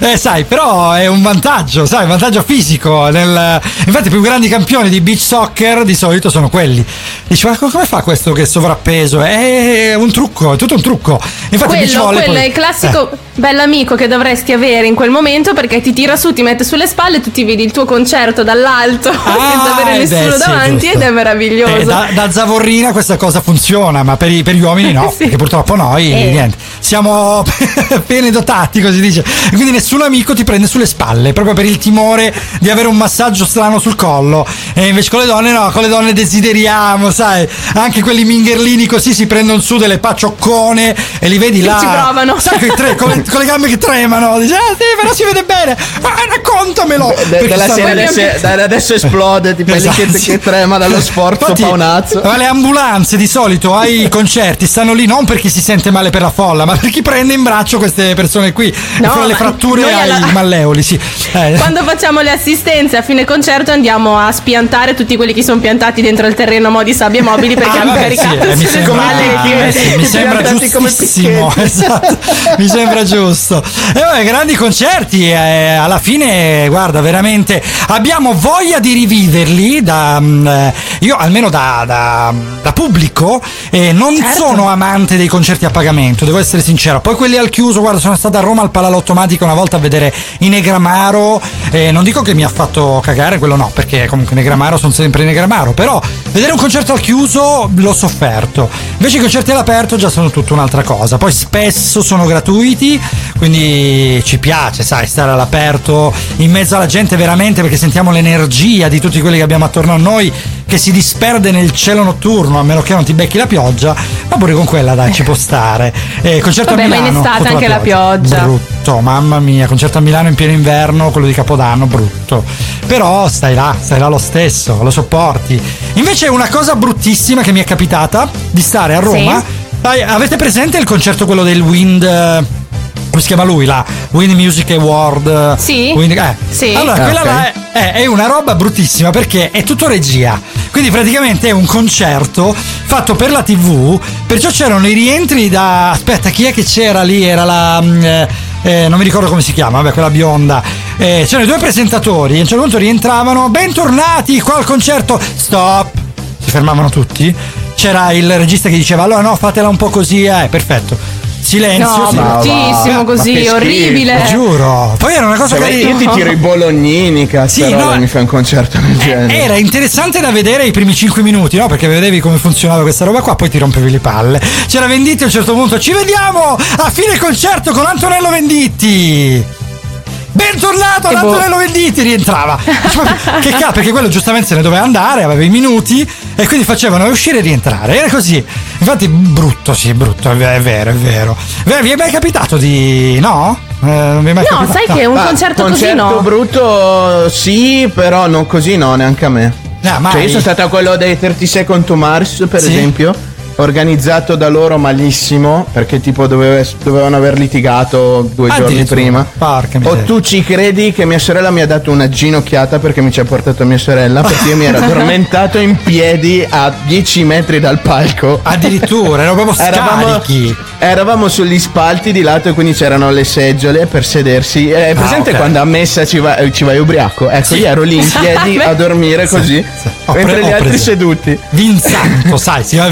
eh, sai, però è un vantaggio, sai, un vantaggio fisico. Nel... Infatti, i più grandi campioni di beach soccer TikToker di solito sono quelli. Dici, ma come fa questo che è sovrappeso? È un trucco, è tutto un trucco. Infatti, quello, volley quello poi- è il classico Eh. bell'amico che dovresti avere in quel momento perché ti tira su, ti mette sulle spalle e tu ti vedi il tuo concerto dall'alto *laughs* senza avere eh nessuno beh, sì, davanti giusto. ed è meraviglioso. Eh, da, da zavorrina questa cosa funziona, ma per, i- per gli uomini no, *laughs* perché purtroppo noi Eh. niente. Siamo *laughs* bene dotati, così dice. E Quindi nessun amico ti prende sulle spalle, proprio per il timore di avere un massaggio strano sul collo. E invece con le donne no, con le donne desideriamo, sai, anche quelli mingherlini così si prendono su delle paccioccone e li vedi Che là. ci provano. Sai, quei tre- con, le, con le gambe che tremano. Dice, ah sì, però si vede bene. Ma raccontamelo. De- Perché della serie, se- da- adesso esplode, tipo che, Esatto, sì. che trema dallo sforzo Infatti, paonazzo. Ma le ambulanze di solito ai concerti stanno lì non per chi si sente male per la folla, ma per chi prende in braccio queste persone qui. No, e fa le fratture ai alla- malleoli, sì. Eh. Quando facciamo le assistenze a fine concerto andiamo a spiantare tutti quelli che sono piantati dentro il terreno mo' di sabbie mobili perché Ah, hanno sì, caricato eh, mi sembra, spalle. eh, sì, mi sembra giustissimo esatto, mi sembra giusto e vabbè, grandi concerti eh, alla fine guarda veramente abbiamo voglia di riviverli da, mm, eh, io almeno da, da- da pubblico eh, non Certo. sono amante dei concerti a pagamento devo essere sincero poi quelli al chiuso guarda sono stato a Roma al Palalottomatica una volta a vedere i Negramaro eh, non dico che mi ha fatto cagare quello no perché comunque Negramaro sono sempre Negramaro però vedere un concerto al chiuso l'ho sofferto. Invece i concerti all'aperto già sono tutta un'altra cosa. Poi spesso sono gratuiti quindi ci piace sai stare all'aperto in mezzo alla gente veramente perché sentiamo l'energia di tutti quelli che abbiamo attorno a noi che si disperde nel cielo notturno a meno che non ti becchi la pioggia ma pure con quella dai ci può stare. Eh, concerto Vabbè, a ma in Milano estate anche la pioggia. brutto mamma mia concerto a Milano in pieno inverno quello di Capodanno brutto. Però stai là stai là lo stesso lo sopporti. Invece una cosa bruttissima che mi è capitata di stare a Roma Dai, avete presente il concerto quello del Wind eh, come si chiama lui là? Wind Music Award Sì. Wind- eh. Sì. allora Ah, quella ok. là è, è- è una roba bruttissima perché è tutto regia quindi praticamente è un concerto fatto per la tv perciò c'erano i rientri da aspetta chi è che c'era lì era la mm, eh, eh, non mi ricordo come si chiama, vabbè, quella bionda. Eh, c'erano i due presentatori, a un certo punto rientravano, bentornati qua al concerto, stop, si fermavano tutti. C'era il regista che diceva, allora no, fatela un po' così, eh, perfetto. Silenzio, No, sì. bruttissimo Ma così, orribile. Giuro. Poi era una cosa Cioè, che io ti tiro i bolognini, cazzo, Sì, no, mi fai un concerto del genere. Era interessante da vedere i primi 5 minuti, no? Perché vedevi come funzionava questa roba qua, poi ti rompevi le palle. C'era Venditti a un certo punto, ci vediamo a fine concerto con Antonello Venditti! Bentornato ad boh. Antonello Venditti, rientrava. *laughs* Che cazzo, perché quello giustamente se ne doveva andare, aveva i minuti e quindi facevano uscire e rientrare. Era così. Infatti, brutto, sì, brutto, è ve- è vero, è vero. Vi è mai capitato di. no? Eh, non vi è mai No, capitato? sai che un Ah, concerto così concerto no. brutto sì, però non così no, neanche a me. mai. Cioè io sono stato a quello dei 30 Second to Mars, per Sì. esempio, organizzato da loro malissimo, perché tipo doveva- dovevano aver litigato due giorni Addirittura. prima. Porca O miseria. tu ci credi che mia sorella mi ha dato una ginocchiata perché mi ci ha portato mia sorella? Perché io mi ero *laughs* addormentato in piedi a 10 metri dal palco. Addirittura, *laughs* Eravamo, scarichi. eravamo sugli spalti di lato e quindi c'erano le seggiole per sedersi. È presente Ah, ok. quando a messa ci, va- ci vai ubriaco? Ecco, io ero lì in piedi a dormire così, Ho pre- mentre gli ho altri preso. seduti. Vinsanto, sai, si chiama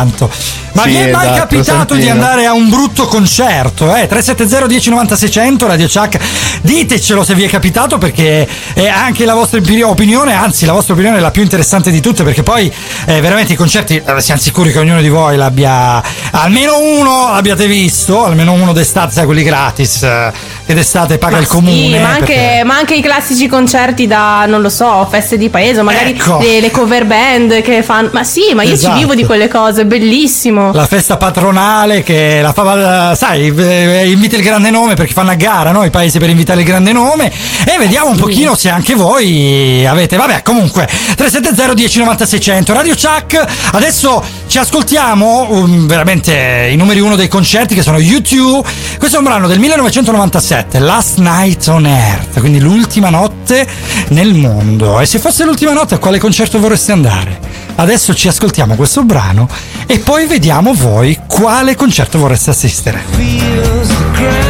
tanto. Ma Sì, vi è mai esatto, capitato di andare a un brutto concerto? Eh? 370 1090 600 Radio Chuck. Ditecelo se vi è capitato perché è anche la vostra opinione, anzi la vostra opinione è la più interessante di tutte perché poi eh, veramente i concerti eh, siamo sicuri che ognuno di voi l'abbia almeno uno l'abbiate visto, almeno uno d'estate, sai quelli gratis eh, che d'estate paga Ma il comune. Sì, ma anche, perché- ma anche i classici concerti da, non lo so, feste di paese, magari Ecco. le, le cover band che fanno. Ma sì, ma io Esatto. ci vivo di quelle cose, bellissimo. La festa patronale che la fa, sai, eh, invita il grande nome perché fanno a gara, no? I paesi per invitare il grande nome. E vediamo un pochino se anche voi avete. Vabbè, comunque, 370 1090 600 Radio Chuck. Adesso ci ascoltiamo um, veramente i numeri uno dei concerti che sono YouTube. Questo è un brano del 1997, Last Night on Earth, quindi l'ultima notte nel mondo. E se fosse l'ultima notte, a quale concerto vorreste andare? Adesso ci ascoltiamo questo brano e poi vediamo voi quale concerto vorreste assistere.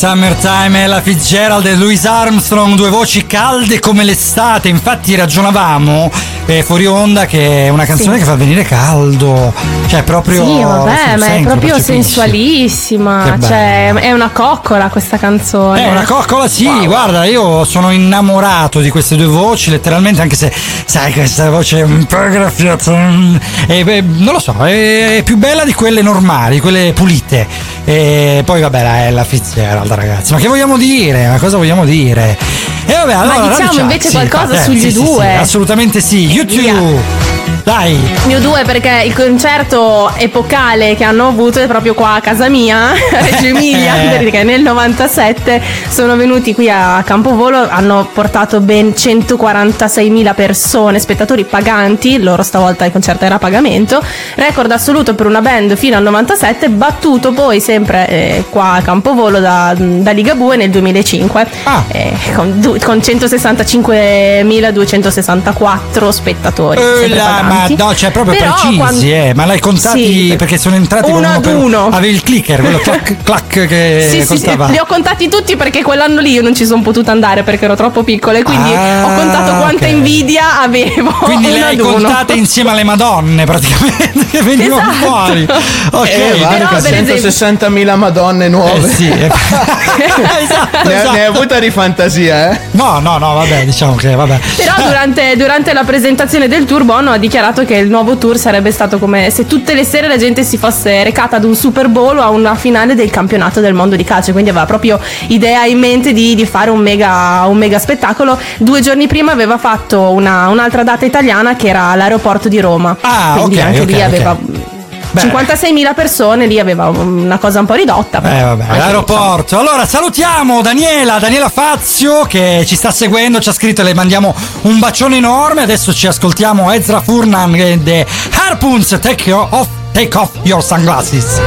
Summertime, Ella Fitzgerald e Louis Armstrong, due voci calde come l'estate. Infatti ragionavamo eh, fuori onda che è una canzone Sì. che fa venire caldo. Cioè, proprio. Sì, vabbè, ma è proprio sensualissima. Cioè, è una coccola questa canzone. È una coccola, sì, guarda, io sono innamorato di queste due voci, letteralmente, anche se, sai, questa voce è un po' graffiata. mm, e, beh, non lo so, è, è più bella di quelle normali, quelle pulite. E poi, vabbè, la Ella Fitzgerald, ragazzi. Ma che vogliamo dire? Ma cosa vogliamo dire? Vabbè, allora, diciamo Radio Chat, invece sì, qualcosa eh, sugli sì, sì, due. sì, assolutamente sì. YouTube. Dai. Mio due perché il concerto epocale che hanno avuto è proprio qua a casa mia, *laughs* a Reggio Emilia, Eh. perché nel 97 sono venuti qui a Campovolo, hanno portato ben 146.000 persone, spettatori paganti, loro stavolta il concerto era a pagamento, record assoluto per una band fino al 97, battuto poi sempre eh, qua a Campovolo da, da Ligabue nel 2005, eh, con, con 165.264 spettatori. Eh, là, ma no, cioè proprio Però precisi, quando- eh, ma l'hai contati Sì. perché sono entrati Uno uno ad per uno. Avevi il clicker, quello *laughs* clac clac che Sì, sì, sì, contava. li ho contati tutti perché quell'anno lì io non ci sono potuta andare perché ero troppo piccola e quindi Ah, ho contato quanta ok. invidia avevo. *laughs* Quindi *laughs* le hai contate insieme alle Madonne praticamente che venivano Esatto. fuori. Ok, Eh, guarda, però, per esempio- 160.000 madonne nuove. Eh sì, eh. ne, ne hai avuta di fantasia, eh? No, no, no, vabbè, diciamo che vabbè. Però durante, durante la presentazione del tour Bono ha dichiarato che il nuovo tour sarebbe stato come se tutte le sere la gente si fosse recata ad un Super Bowl o a una finale del campionato del mondo di calcio, quindi aveva proprio idea in mente di, di fare un mega, un mega spettacolo. Due giorni prima aveva fatto una- un'altra data italiana che era all'aeroporto di Roma. Ah, quindi ok, anche ok, lì aveva Beh. 56.000 persone, lì aveva una cosa un po' ridotta. Eh vabbè, l'aeroporto. Allora salutiamo Daniela, Daniela Fazio che ci sta seguendo, ci ha scritto e le mandiamo un bacione enorme. Adesso ci ascoltiamo Ezra Furnan e The Harpoons Take, off, take off Your Sunglasses.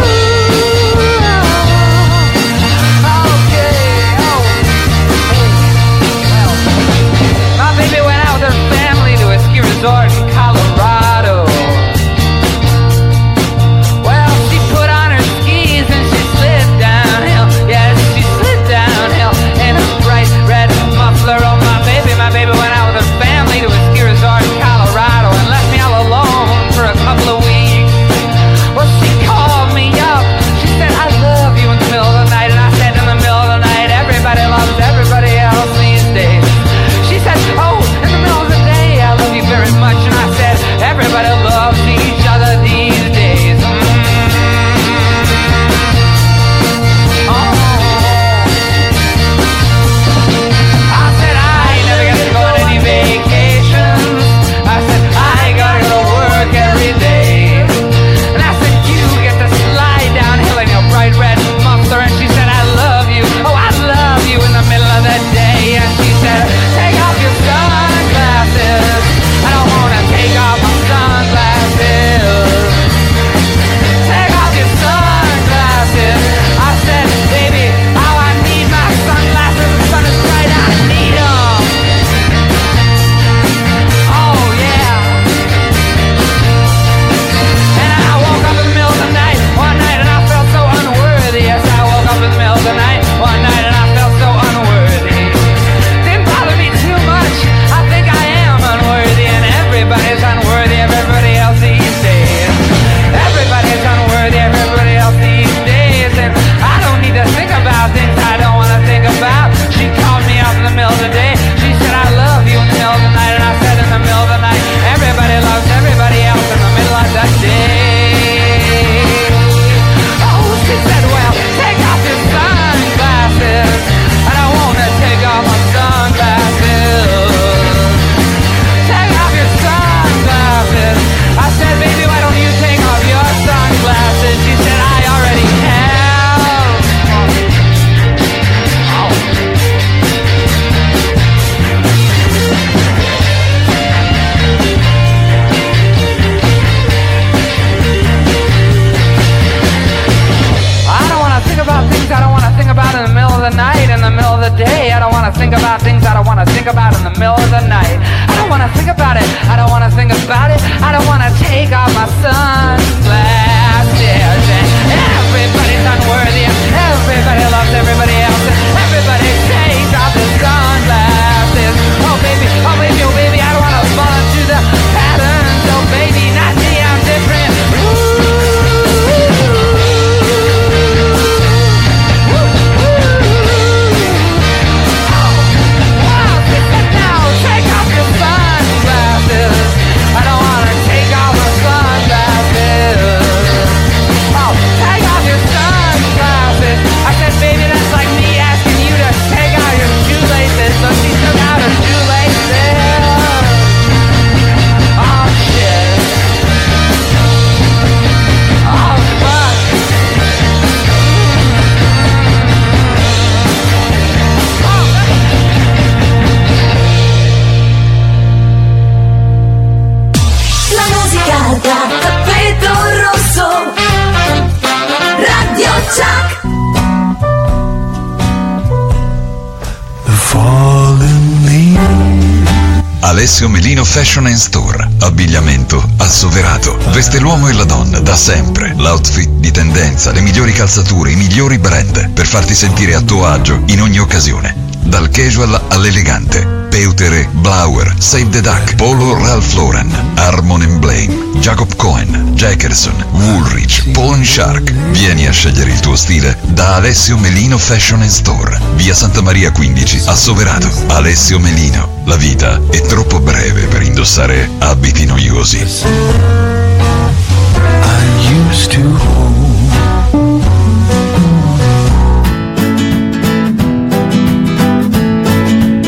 Veste l'uomo e la donna da sempre. L'outfit di tendenza, le migliori calzature, i migliori brand per farti sentire a tuo agio in ogni occasione. Dal casual all'elegante. Peutere, Blauer, Save the Duck, Polo Ralph Lauren, Harmon Blaine, Jacob Cohen, Jackerson, Woolrich, Pawn Shark. Vieni a scegliere il tuo stile da Alessio Melino Fashion Store. Via Santa Maria 15, a Soverato. Alessio Melino. La vita è troppo breve per indossare abiti noiosi.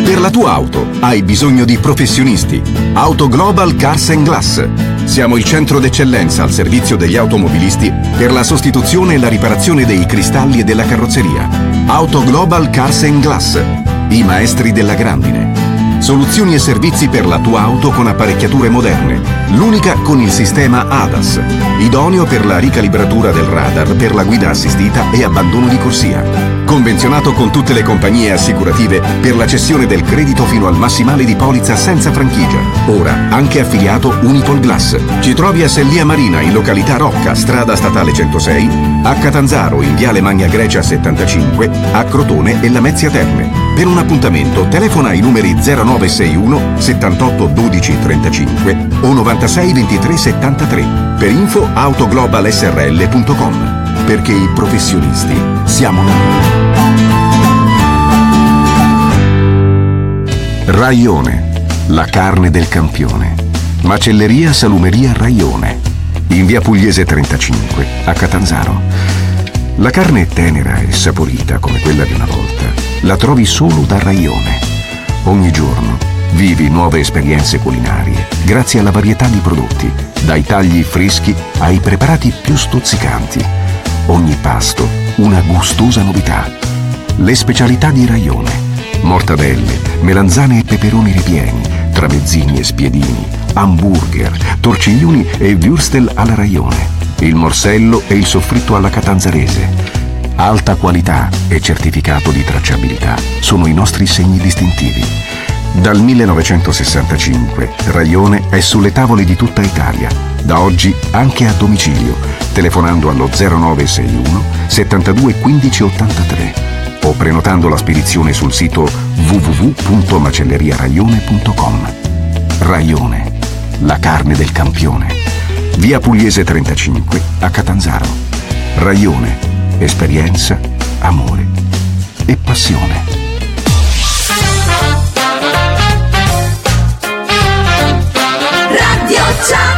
Per la tua auto hai bisogno di professionisti. Auto Global Cars and Glass. Siamo il centro d'eccellenza al servizio degli automobilisti per la sostituzione e la riparazione dei cristalli e della carrozzeria. Auto Global Cars and Glass. I maestri della grandine. Soluzioni e servizi per la tua auto con apparecchiature moderne. L'unica con il sistema ADAS, idoneo per la ricalibratura del radar per la guida assistita e abbandono di corsia. Convenzionato con tutte le compagnie assicurative per la cessione del credito fino al massimale di polizza senza franchigia. Ora anche affiliato Unipol Glass. Ci trovi a Sellia Marina in località Rocca, strada statale 106, a Catanzaro in viale Magna Grecia 75, a Crotone e Lamezia Terme. Per un appuntamento telefona ai numeri 0961 78 12 35 o 96 23 73. Per info autoglobalsrl.com. Perché i professionisti siamo noi. Raione, la carne del campione. Macelleria Salumeria Raione. In via Pugliese 35, a Catanzaro. La carne è tenera e saporita come quella di una volta. La trovi solo da Raione. Ogni giorno vivi nuove esperienze culinarie grazie alla varietà di prodotti, dai tagli freschi ai preparati più stuzzicanti. Ogni pasto una gustosa novità. Le specialità di Raione. Mortadelle, melanzane e peperoni ripieni, tramezzini e spiedini, hamburger, torciglioni e würstel alla Raione. Il morsello e il soffritto alla catanzarese. Alta qualità e certificato di tracciabilità sono i nostri segni distintivi. Dal 1965 Raione è sulle tavole di tutta Italia, da oggi anche a domicilio, telefonando allo 0961 72 15 83 o prenotando la spedizione sul sito www.macelleriaraione.com. Raione, la carne del campione. Via Pugliese 35 a Catanzaro. Raione, esperienza amore e passione. Radio Chuck.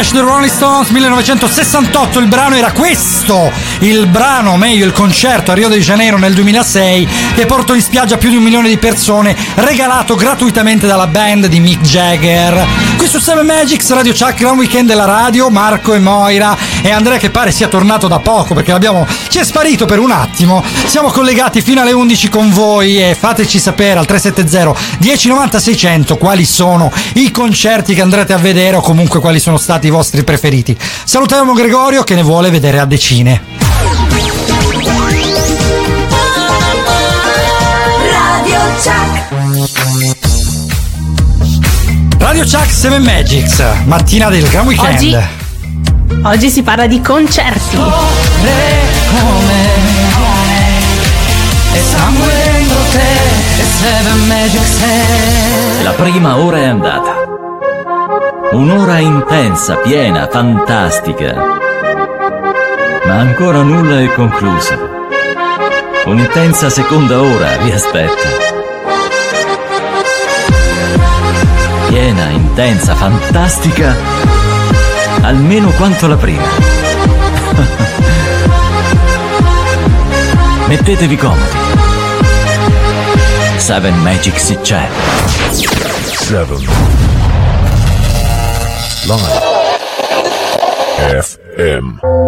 Flash del Rolling Stones 1968, il brano era questo, il brano, meglio il concerto a Rio de Janeiro nel 2006 che portò in spiaggia più di un milione di persone, regalato gratuitamente dalla band di Mick Jagger. Qui su 7 Magics, Radio Chuck, Gran Weekend della radio, Marco e Moira e Andrea che pare sia tornato da poco perché l'abbiamo, ci è sparito per un attimo, siamo collegati fino alle 11 con voi e fateci sapere al 370 1090 600 quali sono i concerti che andrete a vedere o comunque quali sono stati i vostri preferiti. Salutiamo Gregorio che ne vuole vedere a decine. Radio Chuck 7 Magics, mattina del Gran Weekend. Oggi, oggi si parla di concerti. E e Magic Set La prima ora è andata. Un'ora intensa, piena, fantastica. Ma ancora nulla è concluso. Un'intensa seconda ora vi aspetta. Piena, intensa, fantastica, almeno quanto la prima. *laughs* Mettetevi comodi. Seven Magic si c'è. Seven. Live. FM.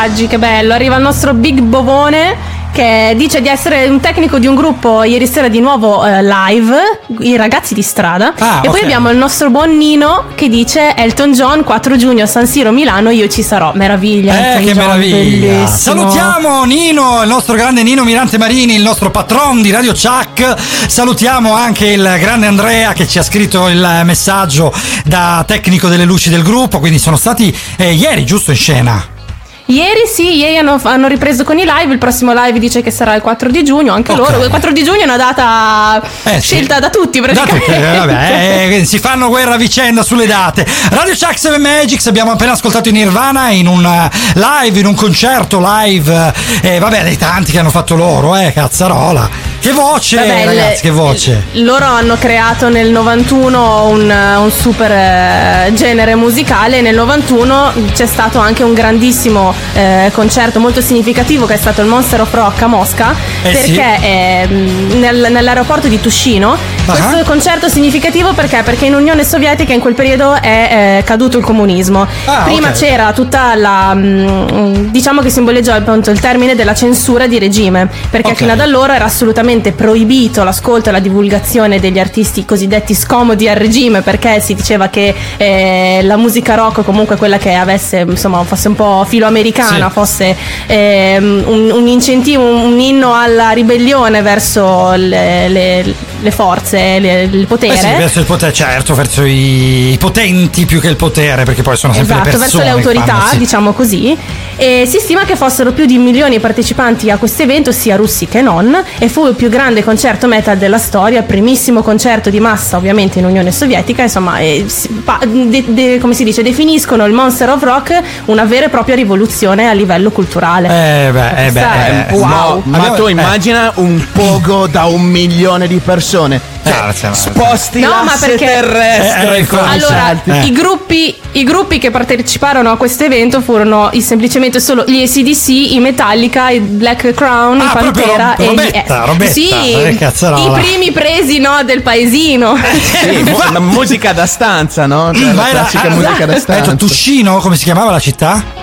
Messaggi, che bello. Arriva il nostro Big Bovone che dice di essere un tecnico di un gruppo ieri sera di nuovo eh, live, i ragazzi di strada. Ah, e poi ok. abbiamo il nostro buon Nino che dice Elton John 4 giugno San Siro Milano, io ci sarò. Meraviglia. Eh, che John, meraviglia! bellissimo. Salutiamo Nino, il nostro grande Nino Mirante Marini, il nostro patron di Radio Chuck. Salutiamo anche il grande Andrea che ci ha scritto il messaggio da tecnico delle luci del gruppo. Quindi sono stati eh, ieri, giusto in scena. Ieri sì, ieri hanno, hanno ripreso con i live, il prossimo live dice che sarà il 4 di giugno, anche loro. Il 4 di giugno è una data Eh, sì. scelta da tutti Da praticamente. tutti, eh, vabbè, eh, si fanno guerra a vicenda sulle date. Radio Chuck 7 Magics abbiamo appena ascoltato in Nirvana in un eh, live, in un concerto live, eh, vabbè, dei tanti che hanno fatto loro, eh, cazzarola. Che voce, Vabbè, ragazzi, che voce. Loro hanno creato nel 91 un, un super eh, genere musicale e nel 91 c'è stato anche un grandissimo eh, concerto molto significativo che è stato il Monster of Rock a Mosca Eh, sì. perché ehm, nel- nell'aeroporto di Tushino Questo concerto è significativo perché? Perché in Unione Sovietica in quel periodo è eh, caduto il comunismo Ah, prima ok. c'era tutta la mm, diciamo che simboleggia appunto il termine della censura di regime perché Ok. fino ad allora era assolutamente proibito l'ascolto e la divulgazione degli artisti cosiddetti scomodi al regime perché si diceva che eh, la musica rock comunque quella che avesse insomma fosse un po' filoamericana Sì. fosse ehm, un, un incentivo un, un inno alla ribellione verso le, le- le forze le- il potere Eh sì, verso il potere, certo, verso i, potenti più che il potere, perché poi sono sempre Esatto, le verso persone. le che autorità, fanno, sì. diciamo così. E si stima che fossero più di un milione i partecipanti a questo evento, sia russi che non, e fu il più grande concerto metal della storia, il primissimo concerto di massa ovviamente in Unione Sovietica, insomma, e pa- de- de- come si dice, definiscono il Monster of Rock una vera e propria rivoluzione a livello culturale. Eh beh, eh beh, eh, No, wow. ma Abbiamo- tu eh. immagina un pogo da un milione di persone. Cioè, sposti No, ma l'asse perché terrestre Eh, eh, i allora, salti. i, gruppi, i gruppi che parteciparono a questo evento furono i- semplicemente solo gli ACDC, i Metallica, i Black Crown, i Ah, proprio Pantera Rob- e gli Robetta, S. Robetta, Sì, eh, cazzarola. i primi presi no, del paesino. Sì, *laughs* mu- la musica da stanza, no? Cioè, la Ma era- classica musica da eh, stanza. Tuscino, come si chiamava la città?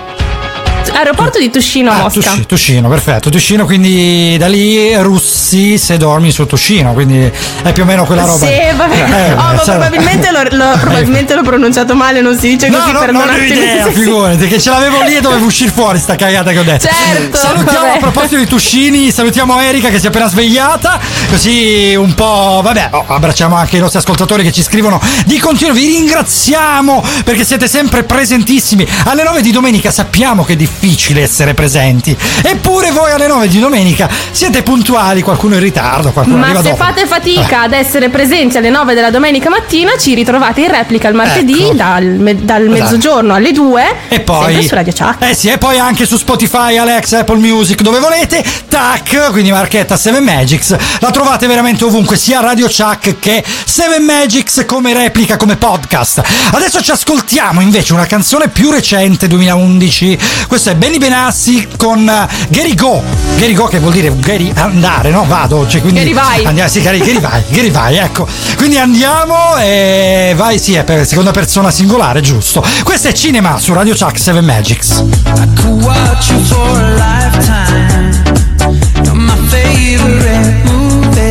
Aeroporto di Tuscino a Ah, Mosca. Tusci- Tuscino, perfetto. Tuscino, quindi da lì russi se dormi su Tuscino, quindi è più o meno quella roba. Sì, vabbè. Eh, Oh, ma sai- probabilmente, l'ho, l'ho- *laughs* probabilmente l'ho pronunciato male, non si dice No, così, no, non ho idea, *laughs* sì. figurati, che ce l'avevo lì e dovevo *laughs* uscire fuori sta cagata che ho detto. Certo, Salutiamo vabbè. a proposito di Tuscini, salutiamo Erika che si è appena svegliata, così un po', vabbè, oh, abbracciamo anche i nostri ascoltatori che ci scrivono di continuo, vi ringraziamo perché siete sempre presentissimi. Alle 9 di domenica sappiamo che è difficile essere presenti, eppure voi alle 9 di domenica siete puntuali, qualcuno in ritardo, qualcuno Ma arriva se dopo. fate fatica ad essere presenti alle 9 della domenica mattina, ci ritrovate in replica il martedì dal, me- dal Esatto. mezzogiorno alle 2 E poi, su Radio Chuck. eh sì, e poi anche su Spotify, Alexa, Apple Music, dove volete. Tac, quindi marchetta 7 Magics. La trovate veramente ovunque, sia Radio Chuck che 7 Magics come replica, come podcast. Adesso ci ascoltiamo invece una canzone più recente, 2011. Questo è Benny Benassi con eh, Gary Go. Gary Go che vuol dire Gary andare, no? Vado. Cioè, quindi Gary vai. Andiamo, sì, Gary, Gary vai, Gary vai, ecco. Quindi andiamo e vai, sì, è per seconda persona singolare, giusto. Questo è Cinema su Radio Chuck 7 Magics. could watch you for a lifetime. You're my favorite movie.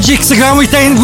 Su Seven Magics, Gran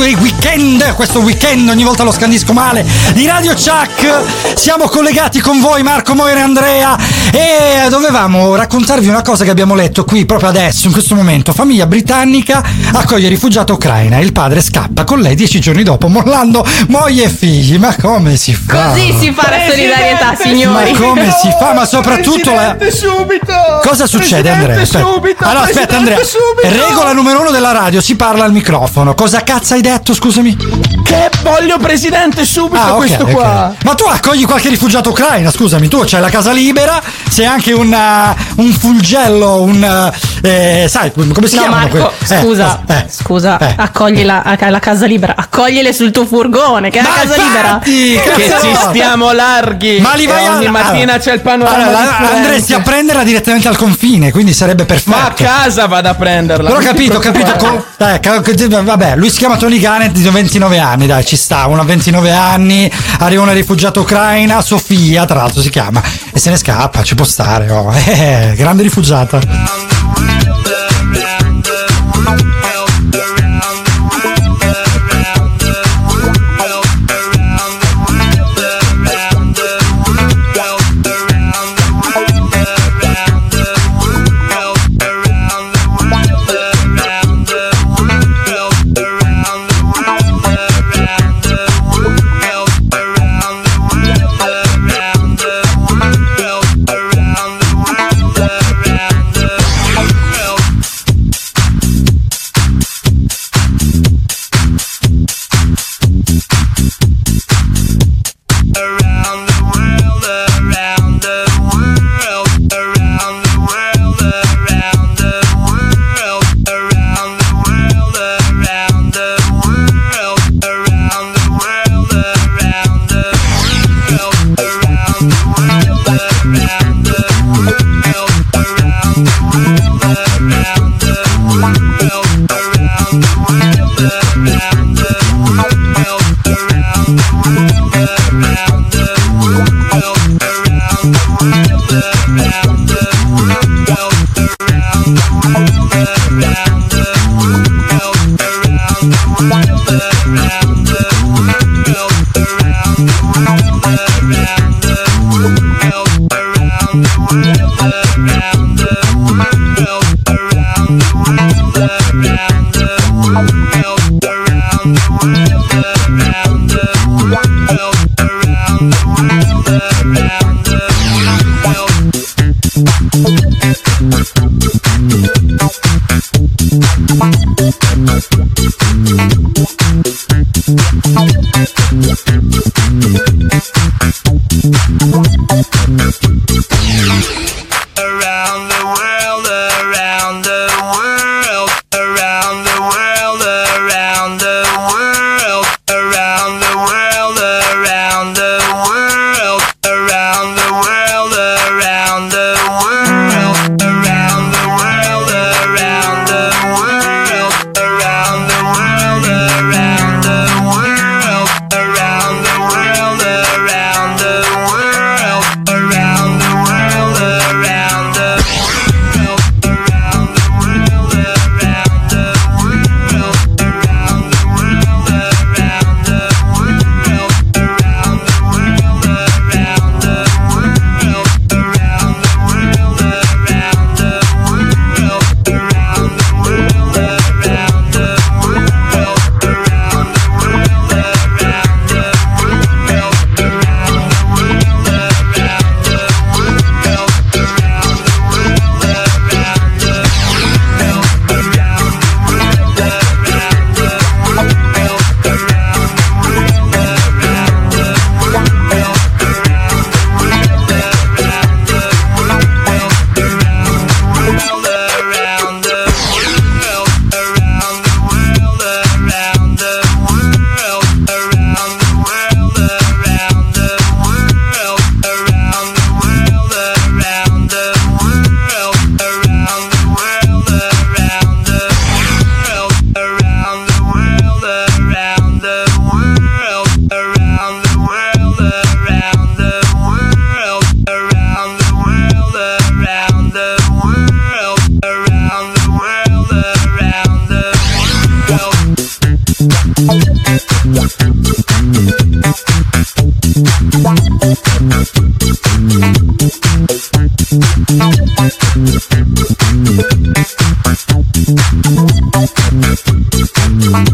Weekend, weekend, questo weekend ogni volta lo scandisco male, di Radio Chuck. Siamo collegati con voi Marco Moira e Andrea e dovevamo raccontarvi una cosa che abbiamo letto qui proprio adesso, in questo momento. Famiglia britannica accoglie rifugiata ucraina, il padre scappa con lei dieci giorni dopo mollando moglie e figli. Ma come si fa? Così si fa la solidarietà, signori. Ma come si fa? Ma soprattutto la... Subito! Cosa succede Presidente, Andrea? Aspetta. subito! Allora aspetta Andrea, subito! regola numero uno della radio, si parla al microfono. Cosa cazzo hai detto, scusami? Che voglio presidente subito Ah, questo ok. qua! Ma tu accogli qualche rifugiato ucraina, scusami, tu c'hai la casa libera, sei anche un, uh, un fulgello, un... eh, sai, come si No, chiamano? Marco, quelli? Eh, scusa, eh, scusa, eh. accoglila a- la casa libera, accogliele sul tuo furgone, che è la casa libera. infatti, Che cazzo! ci stiamo larghi! Ma li E vai a- ogni mattina allora, c'è il panorama allora, andresti a prenderla direttamente al confine, quindi sarebbe perfetto. Ma a casa vado a prenderla! Però ho capito, ho capito. *laughs* preoccupare. co- dai, ca- ca- vabbè, lui si chiama Tony Garnett, di 29 anni, dai, ci sta. Uno a 29 anni, arriva una rifugiata ucraina, Sofia, tra l'altro si chiama, e se ne scappa, ci può stare. Oh. *laughs* Eh, grande rifugiata. malo.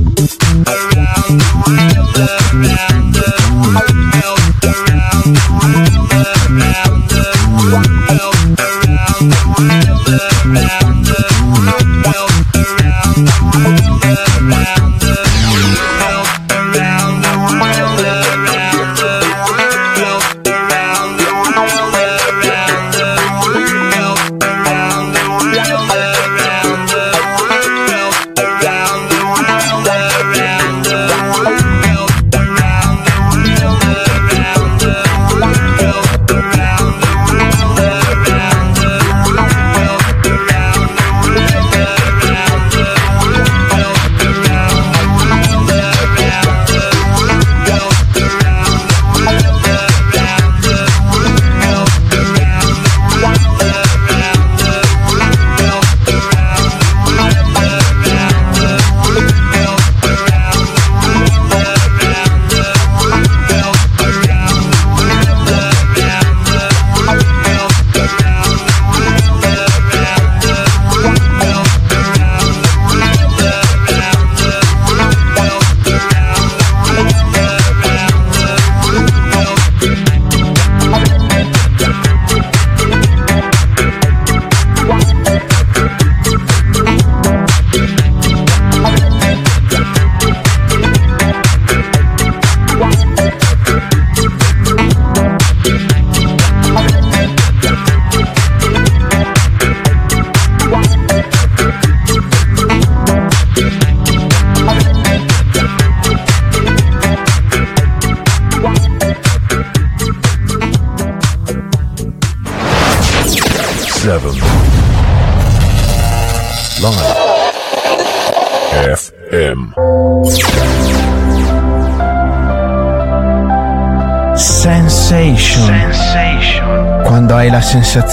around the world, around the world.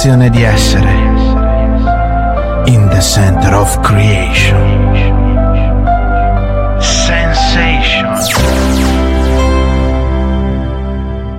Sensazione di essere in the center of creation. Sensation.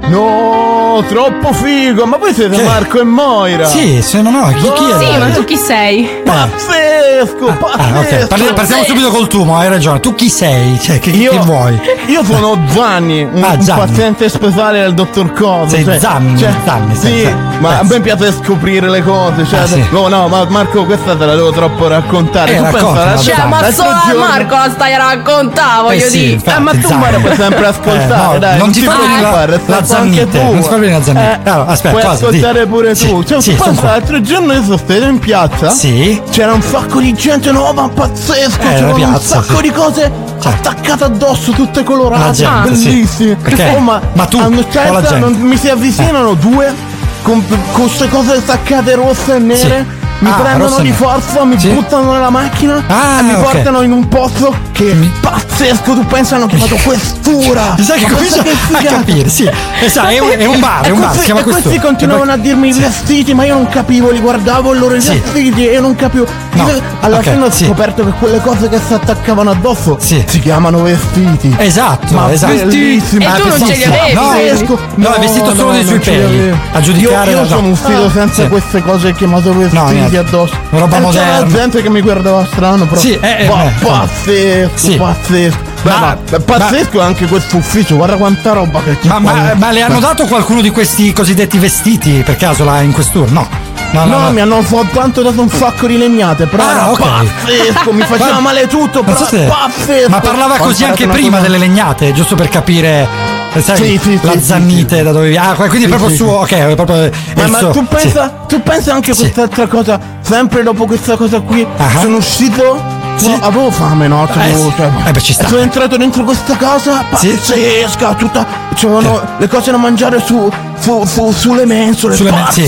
No, troppo figo. Ma voi siete Che? Marco e Moira. Sì, se no, no, chi, chi è? Sì, ma tu chi sei? Pazzesco, Ah, pazzesco. Parli- partiamo subito col tuo, ma hai ragione. Tu chi sei? Cioè, che, Io- che vuoi? Io sono Zanni, un, Ah, un Zanni. paziente speciale del dottor Coso. Sei cioè, Zanni, cioè, Zanni, sei sì, Zanni. Ma a Eh, me piace scoprire le cose. Cioè, Ah, sì. no, no, ma Marco, questa te la devo troppo raccontare. Eh, tu pensa, raccontala, l'altro- Cioè, ma so, giorno- Marco, la stai a raccontare, voglio Eh sì, dire. infatti, Ah, ma tu puoi sempre ascoltare, Eh, no, dai. non ti fa venire la- la anche zannite, tu. non ti fa venire la zannite. Eh, Allora, aspetta, puoi cosa? ascoltare Di- pure Sì, tu. Cioè, sì, tu pensa, l'altro giorno io sono stato in piazza. Sì. C'era un sacco di gente nuova, pazzesco. Eh, la C'erano un sacco di cose attaccate addosso, tutte La colorate, bellissime. Ma, Ma tu, a una o la certa gente? non- mi si avvicinano due con queste cose attaccate rosse e nere. Mi Ah, prendono di forza, mi Sì. buttano nella macchina Ah, e mi ok. portano in un pozzo che è pazzesco. Tu pensi hanno chiamato questura? Sai che Ma comincia a capire, sì. Esatto, è un, è un bar, è E un bar, questi, si chiama e questi questo. continuavano a dirmi i vestiti, ma io non capivo, li guardavo i loro Sì. vestiti e io non capivo. Alla fine ho sì. scoperto che quelle cose che si attaccavano addosso Sì. si chiamano vestiti. Esatto, Ma esatto. bellissimi. E tu non ce li avevi, No, è vestito solo dei suoi peli. A giudicare Io, io no. sono uscito Ah, senza queste cose chiamate vestiti addosso. Roba e c'era moderna. gente che mi guardava strano, però. Sì, eh, eh, eh, pazzesco, sì. pazzesco. Beh, Ma- ma, pazzesco anche questo ufficio, guarda quanta roba che c'è. Ma, ma- qua. ma le hanno dato qualcuno di questi cosiddetti vestiti per caso là in questura? No. No, No, no, no. mi hanno soltanto dato un sacco di legnate, però Ah, era ok. pazzesco, mi *laughs* faceva male tutto, però so pazzesco. Ma parlava così anche prima delle legnate, giusto per capire. eh, Sai, Sì, sì, la sì, zannite da dove Ah, quindi Sì, proprio sì, suo. Ok, è proprio. è Ma, ma suo- tu, sì. pensa, tu pensa anche a Sì. quest'altra cosa, sempre dopo questa cosa qui, Ah. sono uscito. Sì. no, avevo fame, no? Eh, Avevo- sì. cioè, Eh, beh, ci sta. Sono entrato dentro questa casa Sì. pazzesca, tutta. C'erano le cose da mangiare su, su- su- sulle mensole, Sulle men- sì.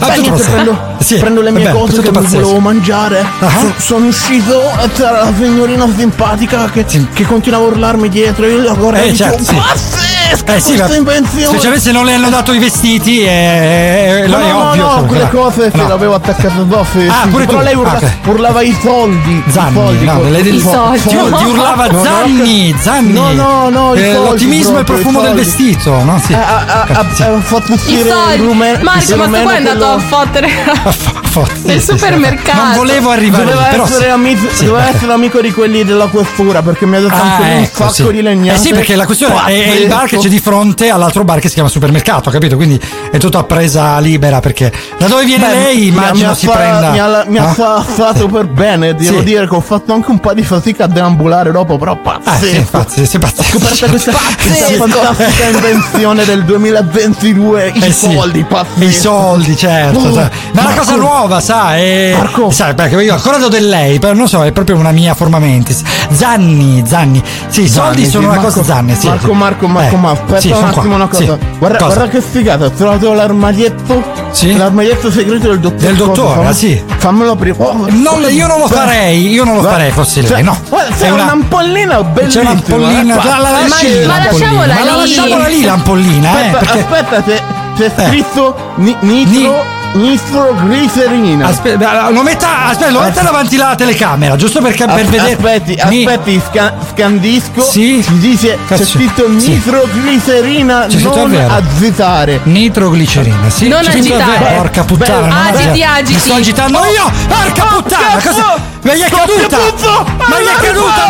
Ah, niente, pazzesco. prendo, Sì, prendo le mie vabbè, cose che mi pazzesco. volevo mangiare. So- sono uscito e c'era la signorina simpatica che, che continuava a urlarmi dietro. Io la guardavo Eh, certo, sì. pazzesca Eh sì, questa invenzione. specialmente se non le hanno dato i vestiti, eh, No, è no, ovvio. no, che- quelle cose se no. le avevo attaccate addosso. Ah, pure però tu? lei urla- Ah, ok. urlava i soldi. i Zanni, soldi, no, co- delle- i ti- soldi. ti urlava No, no, Zanni, no, Zanni. No, no, no, i Eh, soldi l'ottimismo e il i profumo del soldi. vestito, no? Sì. Ha, fatto I uscire il soldi. rume- Marco, ma rumeno poi è andato a fottere *laughs* nel supermercato. Non volevo arrivare Doveva, lì, essere, sì. amico, Sì. doveva essere amico di quelli della questura perché mi ha dato Ah, anche lui un ecco, sacco di legnate. Eh sì, perché la questione è, è il bar che c'è di fronte all'altro bar che si chiama supermercato, capito? Quindi è tutto a presa libera perché da dove viene Beh, lei mi- immagino si fa- prenda. Mi ha, mi ha no? per bene, devo dire che ho fatto anche un po' di fatica a deambulare dopo, però Ah, pazzesco. sì, infatti, sì, Ho pazzesco. scoperto questa, questa fantastica invenzione del 2022, i Eh soldi, pazzesco. I soldi, certo. Oh, sai. Ma è una Marco. cosa nuova, sai? È- Sai, perché io ancora do del lei, però non so, è proprio una mia forma mentis. Zanni, Zanni. Sì, i soldi sono sì, una Marco- cosa Zanni, sì. Marco, Marco, Marco, Eh, ma aspetta sì, un attimo qua. una cosa. Sì. Guarda, Cosa? guarda che figata, ho trovato l'armadietto. L'armadietto segreto del dottore. Del Cosa? dottore, Fammi- ah, sì. Fammelo aprire. Oh, Non- io non lo farei, io non lo beh, farei fossi lei, cioè, no. guarda, C'è È una- un'ampollina bellissima. C'è un'ampollina, eh, la, la qua. lasci lì ma l'ampollina. lasciamola Ma la lì. lasciamola lì l'ampollina, eh, Aspetta, perché aspetta, c'è, Eh. scritto ni- nitro, nitro glicerina. Aspetta, lo metta, aspetta, lo metta davanti alla telecamera, giusto per, per As- vedere. Aspetti, Ni- aspetti, sca- scandisco. Sì? Si dice c'è Cazzo, scritto sì. nitroglicerina scritto non azzitare. Nitroglicerina, sì. Non C'è agitare. Porca puttana, non Agiti, agitare. agiti. Mi sto agitando io! Porca puttana! cazzo! Cosa? Ma gli è caduta! puzzo! Ma gli è caduta,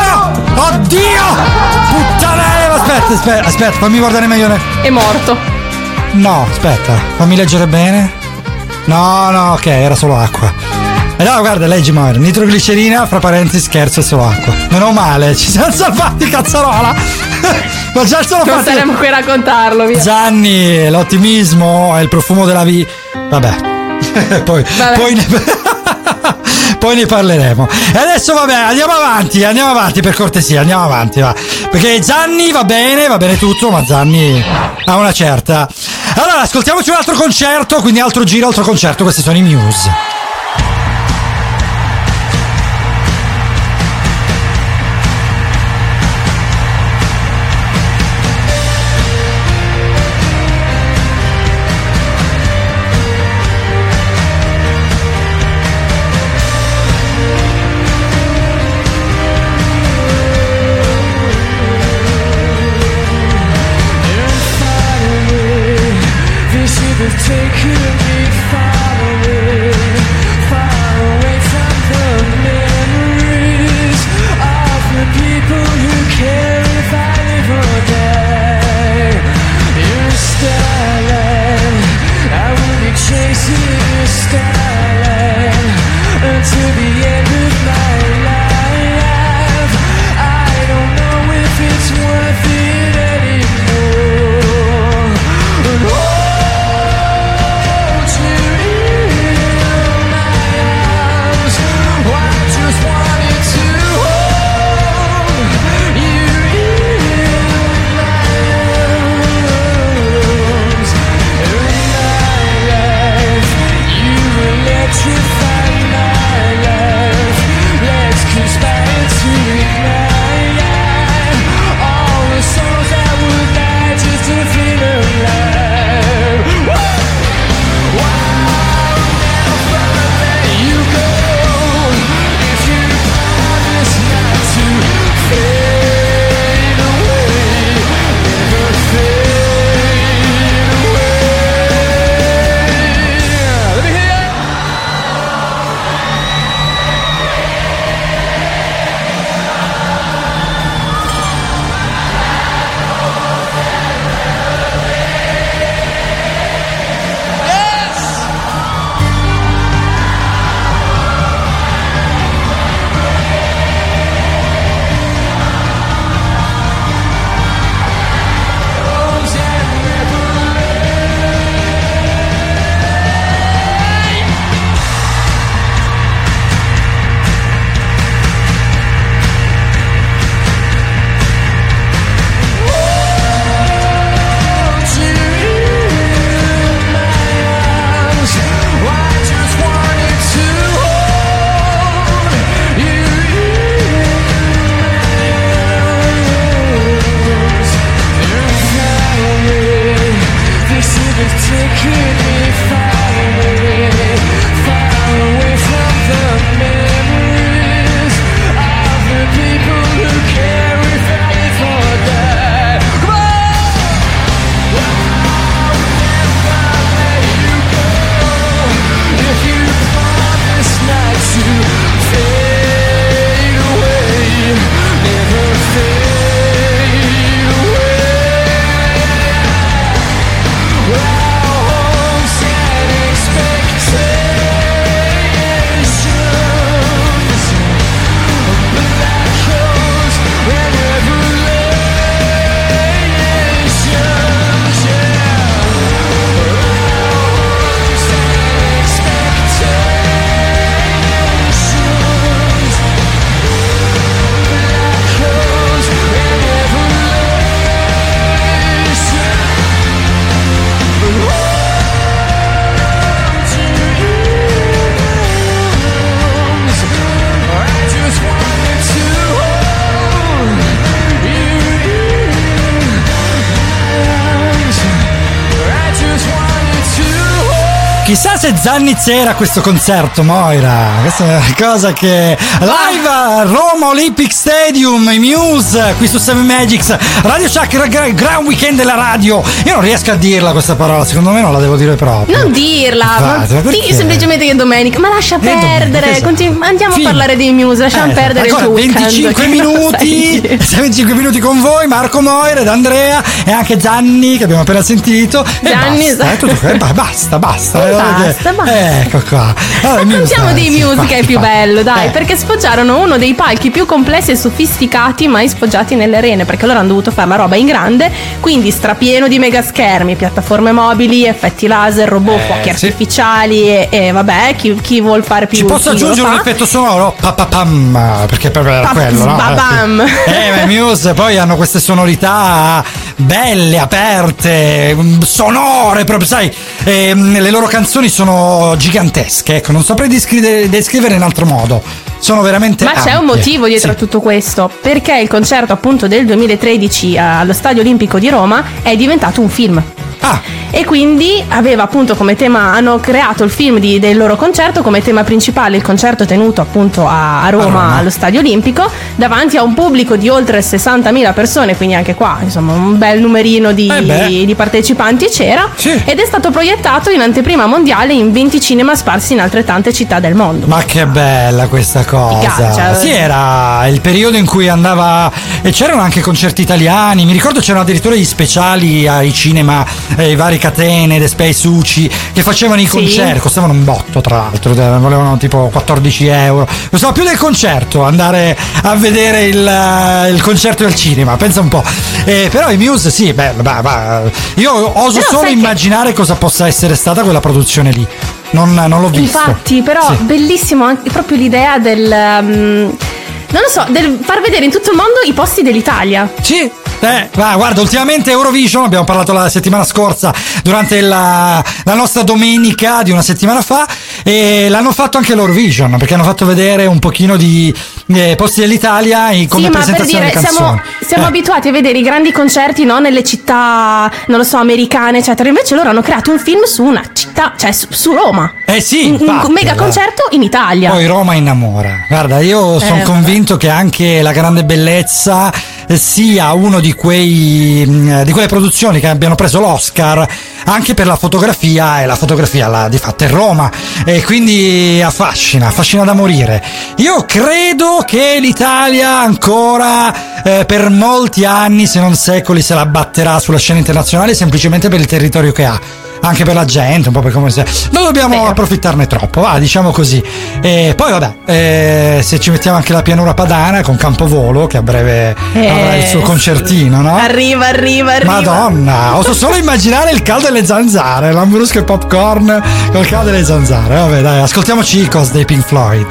no! Oddio! Puttanella! Aspetta, aspetta, aspetta, fammi guardare meglio. ne- È morto. No, aspetta, fammi leggere bene. No, no, ok, era solo acqua. E no, guarda, leggi Mario. Nitroglicerina, fra parentesi, scherzo, è solo acqua. Meno male, ci siamo salvati, cazzarola. *laughs* Ma già sono Non fatti. saremo qui a raccontarlo, via. Zanni, l'ottimismo è il profumo della vita. Vabbè. *laughs* poi, Vabbè. poi ne... poi ne parleremo. E adesso vabbè, andiamo avanti, andiamo avanti per cortesia, andiamo avanti, va. Perché Zanni va bene, va bene tutto, ma Zanni ha una certa. Allora, ascoltiamoci un altro concerto, quindi altro giro, altro concerto, questi sono i Muse. Chissà se Zanni c'era a questo concerto, Moira. Questa è una cosa che. Live a Roma Olympic Stadium, i Muse, qui su Seven Magics, Radio Shack, gra- gra- gran weekend della radio. Io non riesco a dirla questa parola, secondo me non la devo dire proprio. Non dirla, ma Infatti, ma sì, semplicemente che è domenica. Ma lascia perdere. esatto. continu- andiamo Fine. a parlare dei Muse, lasciamo Eh, perdere il ancora weekend. 25 che non minuti, sai. 25 *laughs* minuti con voi, Marco Moira ed Andrea e anche Gianni che abbiamo appena sentito. E Gianni, basta, esatto. è tutto. Eh, ba- basta, basta. *laughs* eh, Basta, basta. Ecco qua. Allora, Raccontiamo dei music music è più bello, dai, Eh. perché sfoggiarono uno dei palchi più complessi e sofisticati mai sfoggiati nelle arene, perché loro hanno dovuto fare una roba in grande, quindi strapieno di mega schermi, piattaforme mobili, effetti laser, robot, Eh, fuochi sì. artificiali e, e vabbè, chi, chi vuol fare più Ci posso aggiungere un effetto sonoro? Papapam, perché proprio era quello, no? sbabam. Eh, ma i Muse poi hanno queste sonorità belle, aperte, mm, sonore, proprio, sai, ehm, le loro canzoni sono gigantesche, ecco, non saprei descrivere, descrivere in altro modo. Sono veramente Ma c'è un ampie. motivo dietro a Sì. tutto questo, perché il concerto appunto del 2013 allo Stadio Olimpico di Roma è diventato un film. Ah. E quindi aveva appunto come tema, hanno creato il film di- del loro concerto come tema principale il concerto tenuto appunto a, a Roma, Roma. allo Stadio Olimpico davanti a un pubblico di oltre 60.000 persone, quindi anche qua insomma un bel numerino di, Eh di partecipanti c'era ed è stato proiettato in anteprima mondiale in 20 cinema sparsi in altrettante città del mondo. Ma che bella questa cosa! caccia. Sì, era il periodo in cui andava. E c'erano anche concerti italiani. Mi ricordo c'erano addirittura gli speciali ai cinema, eh, i vari catene, The Space Uci, che facevano i Sì. concerti. Costavano un botto, tra l'altro, eh, volevano tipo 14 euro. Costava più del concerto andare a vedere il, eh, il concerto al cinema, pensa un po'. Eh, però i Muse, sì, beh, bah, bah, io oso Però solo sai che- immaginare cosa possa essere stata quella produzione lì. Non, non l'ho visto. Infatti, però Sì. bellissimo anche proprio l'idea del. um, non lo so, del far vedere in tutto il mondo i posti dell'Italia. Sì. Eh, guarda, ultimamente Eurovision, abbiamo parlato la settimana scorsa durante la, la nostra domenica di una settimana fa e l'hanno fatto anche l'Eurovision perché hanno fatto vedere un pochino di eh, posti dell'Italia e come sì, ma per presentazione dire, siamo, siamo Eh. abituati a vedere i grandi concerti no, nelle città, non lo so, americane, eccetera. Invece loro hanno creato un film su una città, cioè su, su Roma. Eh sì, un, un infatti, mega guarda. concerto in Italia. Poi Roma innamora. Guarda, io Eh, sono vabbè. convinto che anche la grande bellezza eh, sia uno di quei mh, di quelle produzioni che abbiano preso l'Oscar anche per la fotografia e la fotografia la, di fatto è Roma e quindi affascina, affascina da morire. Io credo che l'Italia ancora eh, per molti anni, se non secoli, se la batterà sulla scena internazionale semplicemente per il territorio che ha anche per la gente, un po' per come se. Non dobbiamo approfittarne troppo, va, diciamo così. E poi, vabbè, eh, se ci mettiamo anche la pianura padana con Campovolo, che a breve Eh, avrà il suo concertino, no? Arriva, arriva, arriva. Madonna, oso solo immaginare il caldo delle zanzare, l'ambrusco e il popcorn col caldo delle zanzare. Vabbè, dai, ascoltiamo Chicos dei Pink Floyd.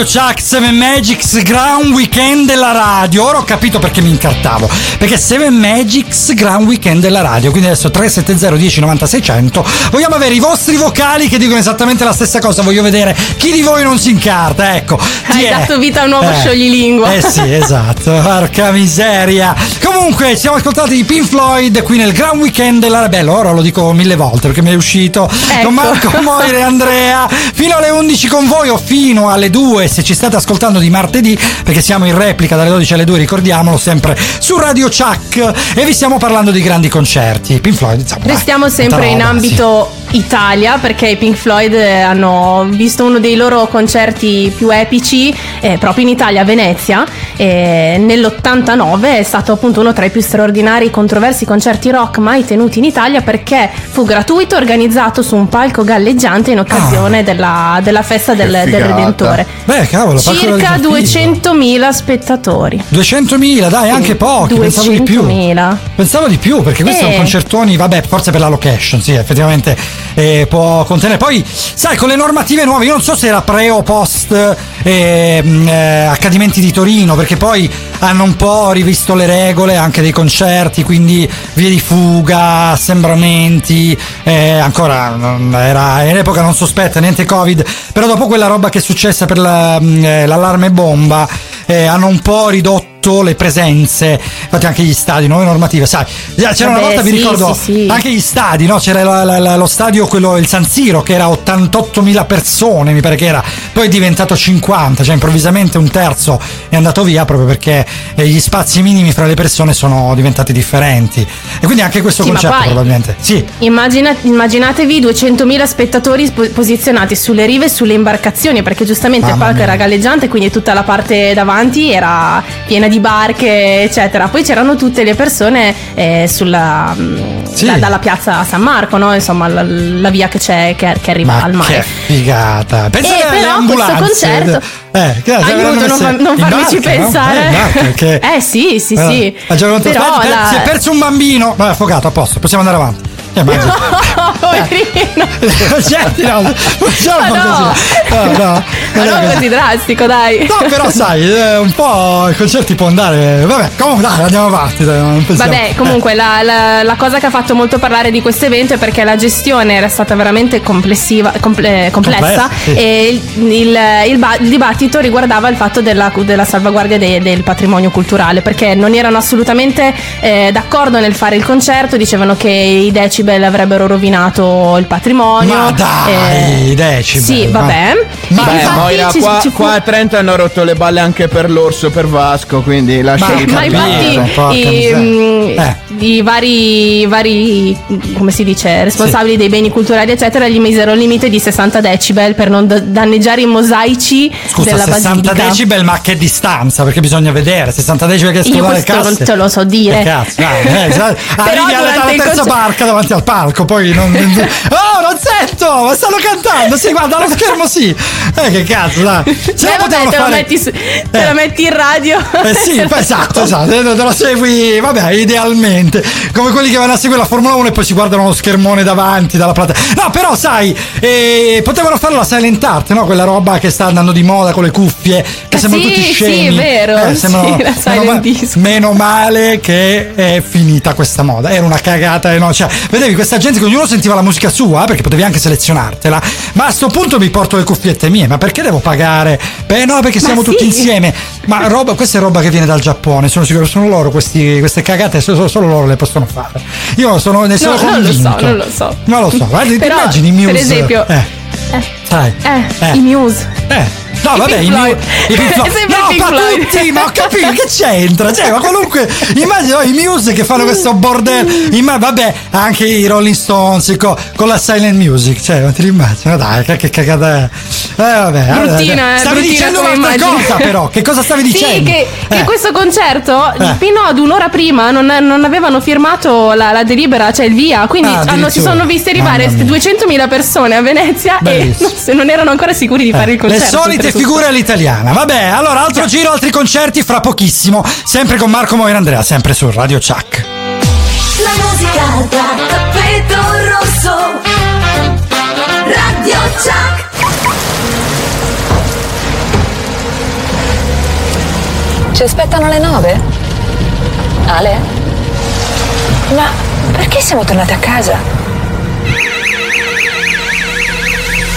Radio Chuck 7 Magics Grand Weekend della radio. Ora ho capito perché mi incartavo. Perché 7 Magics Grand Weekend della radio. Quindi adesso 370 10 90 600. Vogliamo avere i vostri vocali che dicono esattamente la stessa cosa. Voglio vedere chi di voi non si incarta. Ecco. Hai è? dato vita a un nuovo Eh. scioglilingua. Eh sì, *laughs* esatto. Porca miseria. Comunque, siamo ascoltati i Pink Floyd qui nel Grand Weekend della Bello. Ora lo dico mille volte perché mi è uscito. Ecco. Con Marco Moire e Andrea. Fino alle 11 con voi o fino alle 2 se ci state ascoltando di martedì, perché siamo in replica dalle 12 alle 2, ricordiamolo sempre su Radio Chuck. E vi stiamo parlando di grandi concerti. Pink Floyd, insomma. dai, Restiamo tanta sempre in roba, ambito Italia perché i Pink Floyd eh, hanno visto uno dei loro concerti più epici eh, proprio in Italia, a Venezia. E nell'89 è stato appunto uno tra i più straordinari e controversi concerti rock mai tenuti in Italia perché fu gratuito, organizzato su un palco galleggiante in occasione della, della festa del, del. Redentore. Beh, cavolo, Circa galleggiativo. 200.000 spettatori. 200.000, dai, anche pochi, pensavo di più. 200.000. Pensavo di più, perché questi Eh. sono concertoni, vabbè, forse per la location, sì, effettivamente eh, può contenere. Poi, sai, con le normative nuove, io non so se era pre o post eh, eh, accadimenti di Torino, perché poi hanno un po' rivisto le regole anche dei concerti, quindi vie di fuga, assembramenti, eh, ancora non- era in epoca non sospetta, niente Covid, però dopo quella roba che è successa per la- mh, eh, l'allarme bomba, eh, hanno un po' ridotto le presenze, infatti anche gli stadi, nuove normative, sai, c'era una Vabbè, volta, mi sì, ricordo, sì, sì. anche gli stadi, no? c'era la- la- la- lo stadio, quello, il San Siro, che era 88.000 persone, mi pare che era, poi è diventato 50, cioè improvvisamente un terzo è andato via proprio perché eh, gli spazi minimi fra le persone sono diventati differenti. E quindi anche questo concerto poi- probabilmente. Sì, Immagina- immaginatevi 200.000 spettatori posizionati sulle rive e sulle imbarcazioni, perché giustamente il Mamma palco mia. era galleggiante, quindi tutta la parte davanti era piena di barche, eccetera. Poi c'erano tutte le persone eh, sulla, mh, Sì. da- dalla piazza San Marco, no? insomma, la, la via che c'è che, che arriva ma al che mare. figata. Pensa Eh, alle però ambulanze. questo concerto- Eh, che Aiuto, non, fa- non farmici barca, no? pensare. Eh, in barca, perché- *laughs* Eh sì, sì, Eh, sì. ha già Però la- Si è perso un bambino. Vabbè, affogato, a posto, possiamo andare avanti. Eh. Poverino. No, Ma no. *laughs* così. No, no, Ma non non così. drastico, dai. No, però sai, eh, un po' i concerti può andare. Vabbè, comunque dai, andiamo avanti. dai, Vabbè, comunque la, la- la cosa che ha fatto molto parlare di questo evento è perché la gestione era stata veramente complessiva, comple- complessa sì. e il, il- il il dibattito riguardava il fatto della, della salvaguardia de- del patrimonio culturale perché non erano assolutamente eh, d'accordo nel fare il concerto, dicevano che i decibel avrebbero rovinato il patrimonio. Ma dai, eh, i decibel. Sì, ma- vabbè. Ma, Beh, Moira, ci- qua, ci fu- qua a Trento hanno rotto le balle anche per l'orso, per Vasco, quindi lasciali Ma perdere. infatti i, miseria. mm, Eh. i vari, vari, come si dice, responsabili dei beni culturali, eccetera, gli misero il limite di 60 decibel per non da- danneggiare i mosaici Scusa, della 60 basilica. decibel, ma che distanza? Perché bisogna vedere 60 decibel che escono dalle questo non casse. te lo so dire. Che cazzo, dai, eh, *laughs* Però arrivi alla, terza concerto- barca davanti al palco, poi non. *laughs* oh, non sento! Ma stanno cantando! Sì, guarda, allo schermo sì! Eh, che cazzo, dai! Se Eh, lo vabbè, te, lo fare. metti su- te Eh. lo metti in radio. Eh sì, *laughs* esatto, esatto, te te lo segui, vabbè, idealmente, come quelli che vanno a seguire la Formula 1 e poi si guardano lo schermone davanti dalla platea. No, però sai, eh, potevano fare la silent art, no? Quella roba che sta andando di moda con le cuffie, che Eh sembrano sì, tutti sì, scemi. è vero, Eh, sembrano- sì, meno, silent ma- disc. meno male che è finita questa moda, era una cagata, eh, no? cioè, vedevi questa gente che ognuno sentiva la musica sua, eh, perché potevi anche selezionartela, ma a sto punto mi porto le cuffiette mie, ma perché devo pagare? Beh no, perché siamo sì. tutti insieme. Ma roba, questa è roba che viene dal Giappone, sono sicuro, sono loro questi- queste cagate, solo, solo loro le possono fare. Io sono, ne sono No, non lo convinto. so, non lo so. Non lo so, guarda, Però, immagini i Muse? per esempio- Eh, Eh, sai. eh, Eh. i Muse. Eh. No, I vabbè, Pink i, Floyd. Mu- i Pink Floyd. *laughs* No, i Pink ma Floyd. tutti, ma ho capito che c'entra? Cioè, ma qualunque. Immagino i Muse che fanno questo bordello. Imma- vabbè, anche i Rolling Stones co- con, la silent music. Cioè, non ti immagino? Dai, che, che cagata è. Eh, vabbè. Bruttina, eh, Stavi dicendo un'altra immagine. cosa, però. Che cosa stavi dicendo? Sì, che, che Eh. questo concerto Eh. fino ad un'ora prima non, non avevano firmato la, la delibera, cioè il via. Quindi Ah, hanno- si sono viste arrivare Mamma mia. 200.000 persone a Venezia e Bellissimo. non, se non erano ancora sicuri di fare il Le concerto che figura è l'italiana. Vabbè, allora altro giro, altri concerti fra pochissimo, sempre con Marco Moira Andrea, sempre su Radio Chuck. La musica da tappeto rosso. Radio Chuck. Ci aspettano le nove? Ale? Ma perché siamo tornati a casa?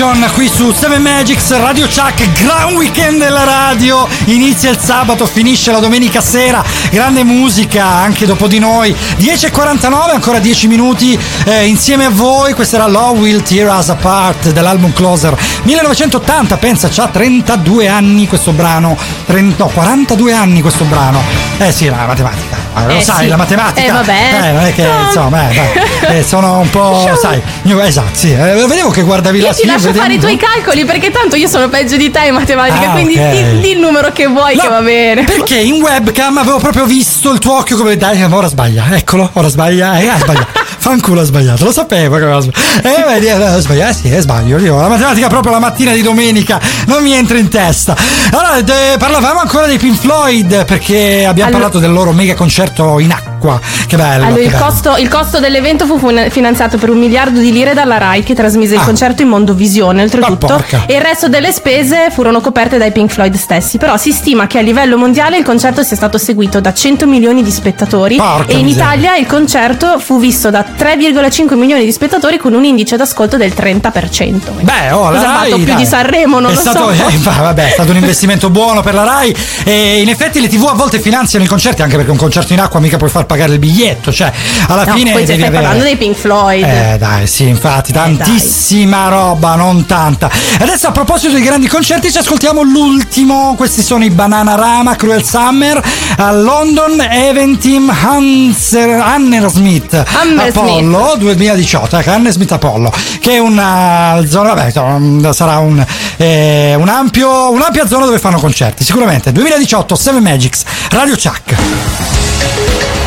Division qui su 7 Magics Radio Chuck, gran weekend della radio, inizia il sabato, finisce la domenica sera, grande musica anche dopo di noi, 10.49, ancora 10 minuti eh, insieme a voi, questa era Law Will Tear Us Apart dell'album Closer. 1980, pensa, c'ha 32 anni questo brano, 30, no 42 anni questo brano, eh sì, la matematica, eh, lo Eh sai, sì. la matematica, Eh, vabbè. eh, non è che insomma, eh, eh, sono un po', sai, io- esatto, sì, eh, vedevo che guardavi Io la ti lascio fare i tuoi calcoli perché tanto io sono peggio di te in matematica, Ah, quindi ok. di, di il numero che vuoi che va bene. Perché in webcam avevo proprio visto il tuo occhio come dai, ora sbaglia, eccolo, ora sbaglia, eh, ha sbagliato. *laughs* Fanculo ha sbagliato, lo sapevo che aveva sbagliato. Eh, vedi, eh, sbaglia, eh sì, eh, sbaglio. Io la matematica proprio la mattina di domenica non mi entra in testa. Allora, eh, parlavamo ancora dei Pink Floyd perché abbiamo Allora- parlato del loro mega concerto in acqua. Che bello. Allora, che il bello. costo, il costo dell'evento fu finanziato per un miliardo di lire dalla RAI che trasmise il concerto in Mondovisione oltretutto Ah. e il resto delle spese furono coperte dai Pink Floyd stessi però si stima che a livello mondiale il concerto sia stato seguito da 100 milioni di spettatori Porca e in miseria. Italia il concerto fu visto da 3,5 milioni di spettatori con un indice d'ascolto del 30% Beh, oh, la Rai, più dai. di Sanremo non è lo stato, so eh, vabbè, è stato un investimento buono per la Rai e in effetti le TV a volte finanziano i concerti anche perché un concerto in acqua mica puoi far pagare il biglietto, cioè alla No, fine poi devi stai avere parlando dei Pink Floyd. eh dai, sì, infatti, tantissima roba, non tanta. Adesso a proposito di grandi concerti ci ascoltiamo l'ultimo, questi sono i Bananarama Cruel Summer a London Eventim Hanser, Hammersmith Hammersmith. Apollo 2018, ecco, Hammersmith Apollo, che è una zona, vabbè, sarà un, eh, un ampio, un'ampia zona dove fanno concerti, sicuramente. 2018, Seven Magics, Radio Chuck.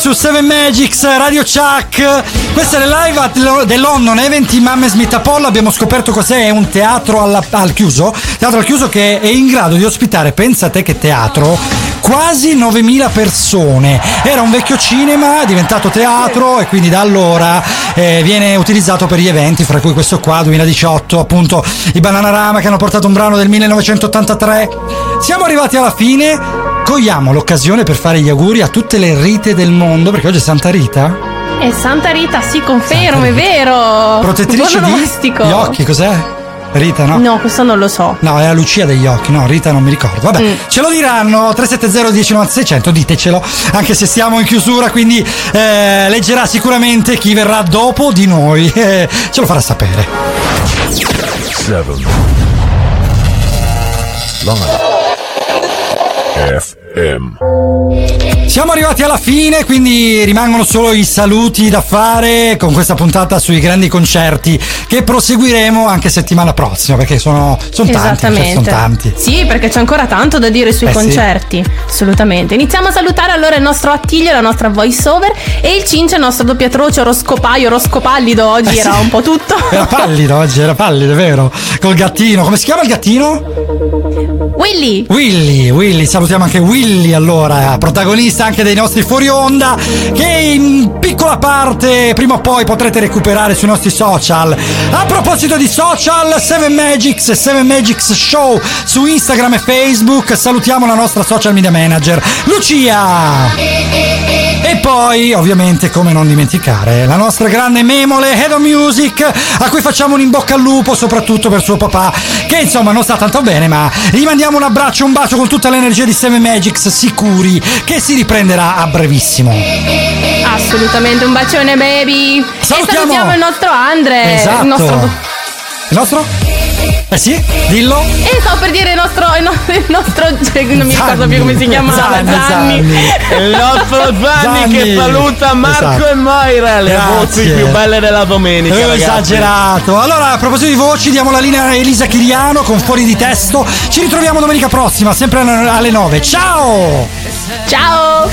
Su Seven Magics Radio Chuck. Questa è la live at- del London Event in Hammersmith Apollo. Abbiamo scoperto cos'è un teatro alla- al chiuso. Teatro al chiuso che è in grado di ospitare pensa te che teatro quasi 9000 persone. Era un vecchio cinema diventato teatro e quindi da allora eh, viene utilizzato per gli eventi fra cui questo qua 2018 appunto i Bananarama che hanno portato un brano del 1983 siamo arrivati alla fine Cogliamo l'occasione per fare gli auguri a tutte le Rite del mondo, perché oggi è Santa Rita. E Santa Rita, sì, confermo, è vero. Protettrice di gli occhi, cos'è? Rita, no? No, questo non lo so. No, è la Lucia degli occhi, no, Rita non mi ricordo. Vabbè, Mm. ce lo diranno 370 10 600, ditecelo, anche se siamo in chiusura, quindi eh, leggerà sicuramente chi verrà dopo di noi. *laughs* eh, ce lo farà sapere. Seven. Live. FM. Siamo arrivati alla fine, quindi rimangono solo i saluti da fare con questa puntata sui grandi concerti che proseguiremo anche settimana prossima perché sono, sono tanti, cioè, Esattamente. sono tanti. Sì, perché c'è ancora tanto da dire sui Eh sì. concerti. Assolutamente. Iniziamo a salutare allora il nostro Attilio, la nostra voice over e il Cince, il nostro doppiatroce oroscopaio, oroscopallido oggi Eh era sì. un po' tutto. *laughs* Era pallido oggi, era pallido, è vero. Col gattino, come si chiama il gattino? Willy! Willy, Willy, salutiamo anche Willy allora, protagonista anche dei nostri fuori onda, che in piccola parte prima o poi potrete recuperare sui nostri social. A proposito di social, 7 Magics e 7 Magics Show su Instagram e Facebook, salutiamo la nostra social media manager, Lucia! E poi, ovviamente, come non dimenticare, la nostra grande memole Head of Music, a cui facciamo un in bocca al lupo, soprattutto per suo papà, che insomma non sta tanto bene, ma gli mandiamo un abbraccio, un bacio con tutta l'energia di Seven Magics, sicuri che si riprenderà a brevissimo. Assolutamente, un bacione baby! Salutiamo- E salutiamo il nostro Andre! Esatto. Il nostro... Il nostro? Eh sì, dillo. E stavo per dire il nostro, il no- il nostro cioè, non mi ricordo più come si chiamava, Zanni, Zanni. Il nostro *laughs* Zanni, che saluta Marco Esatto. e Moira, le Grazie. voci più belle della domenica. Avevo esagerato. Allora, a proposito di voci, diamo la linea a Elisa Chiriano con Fuori di Testo. Ci ritroviamo domenica prossima, sempre alle 9. Ciao! Ciao!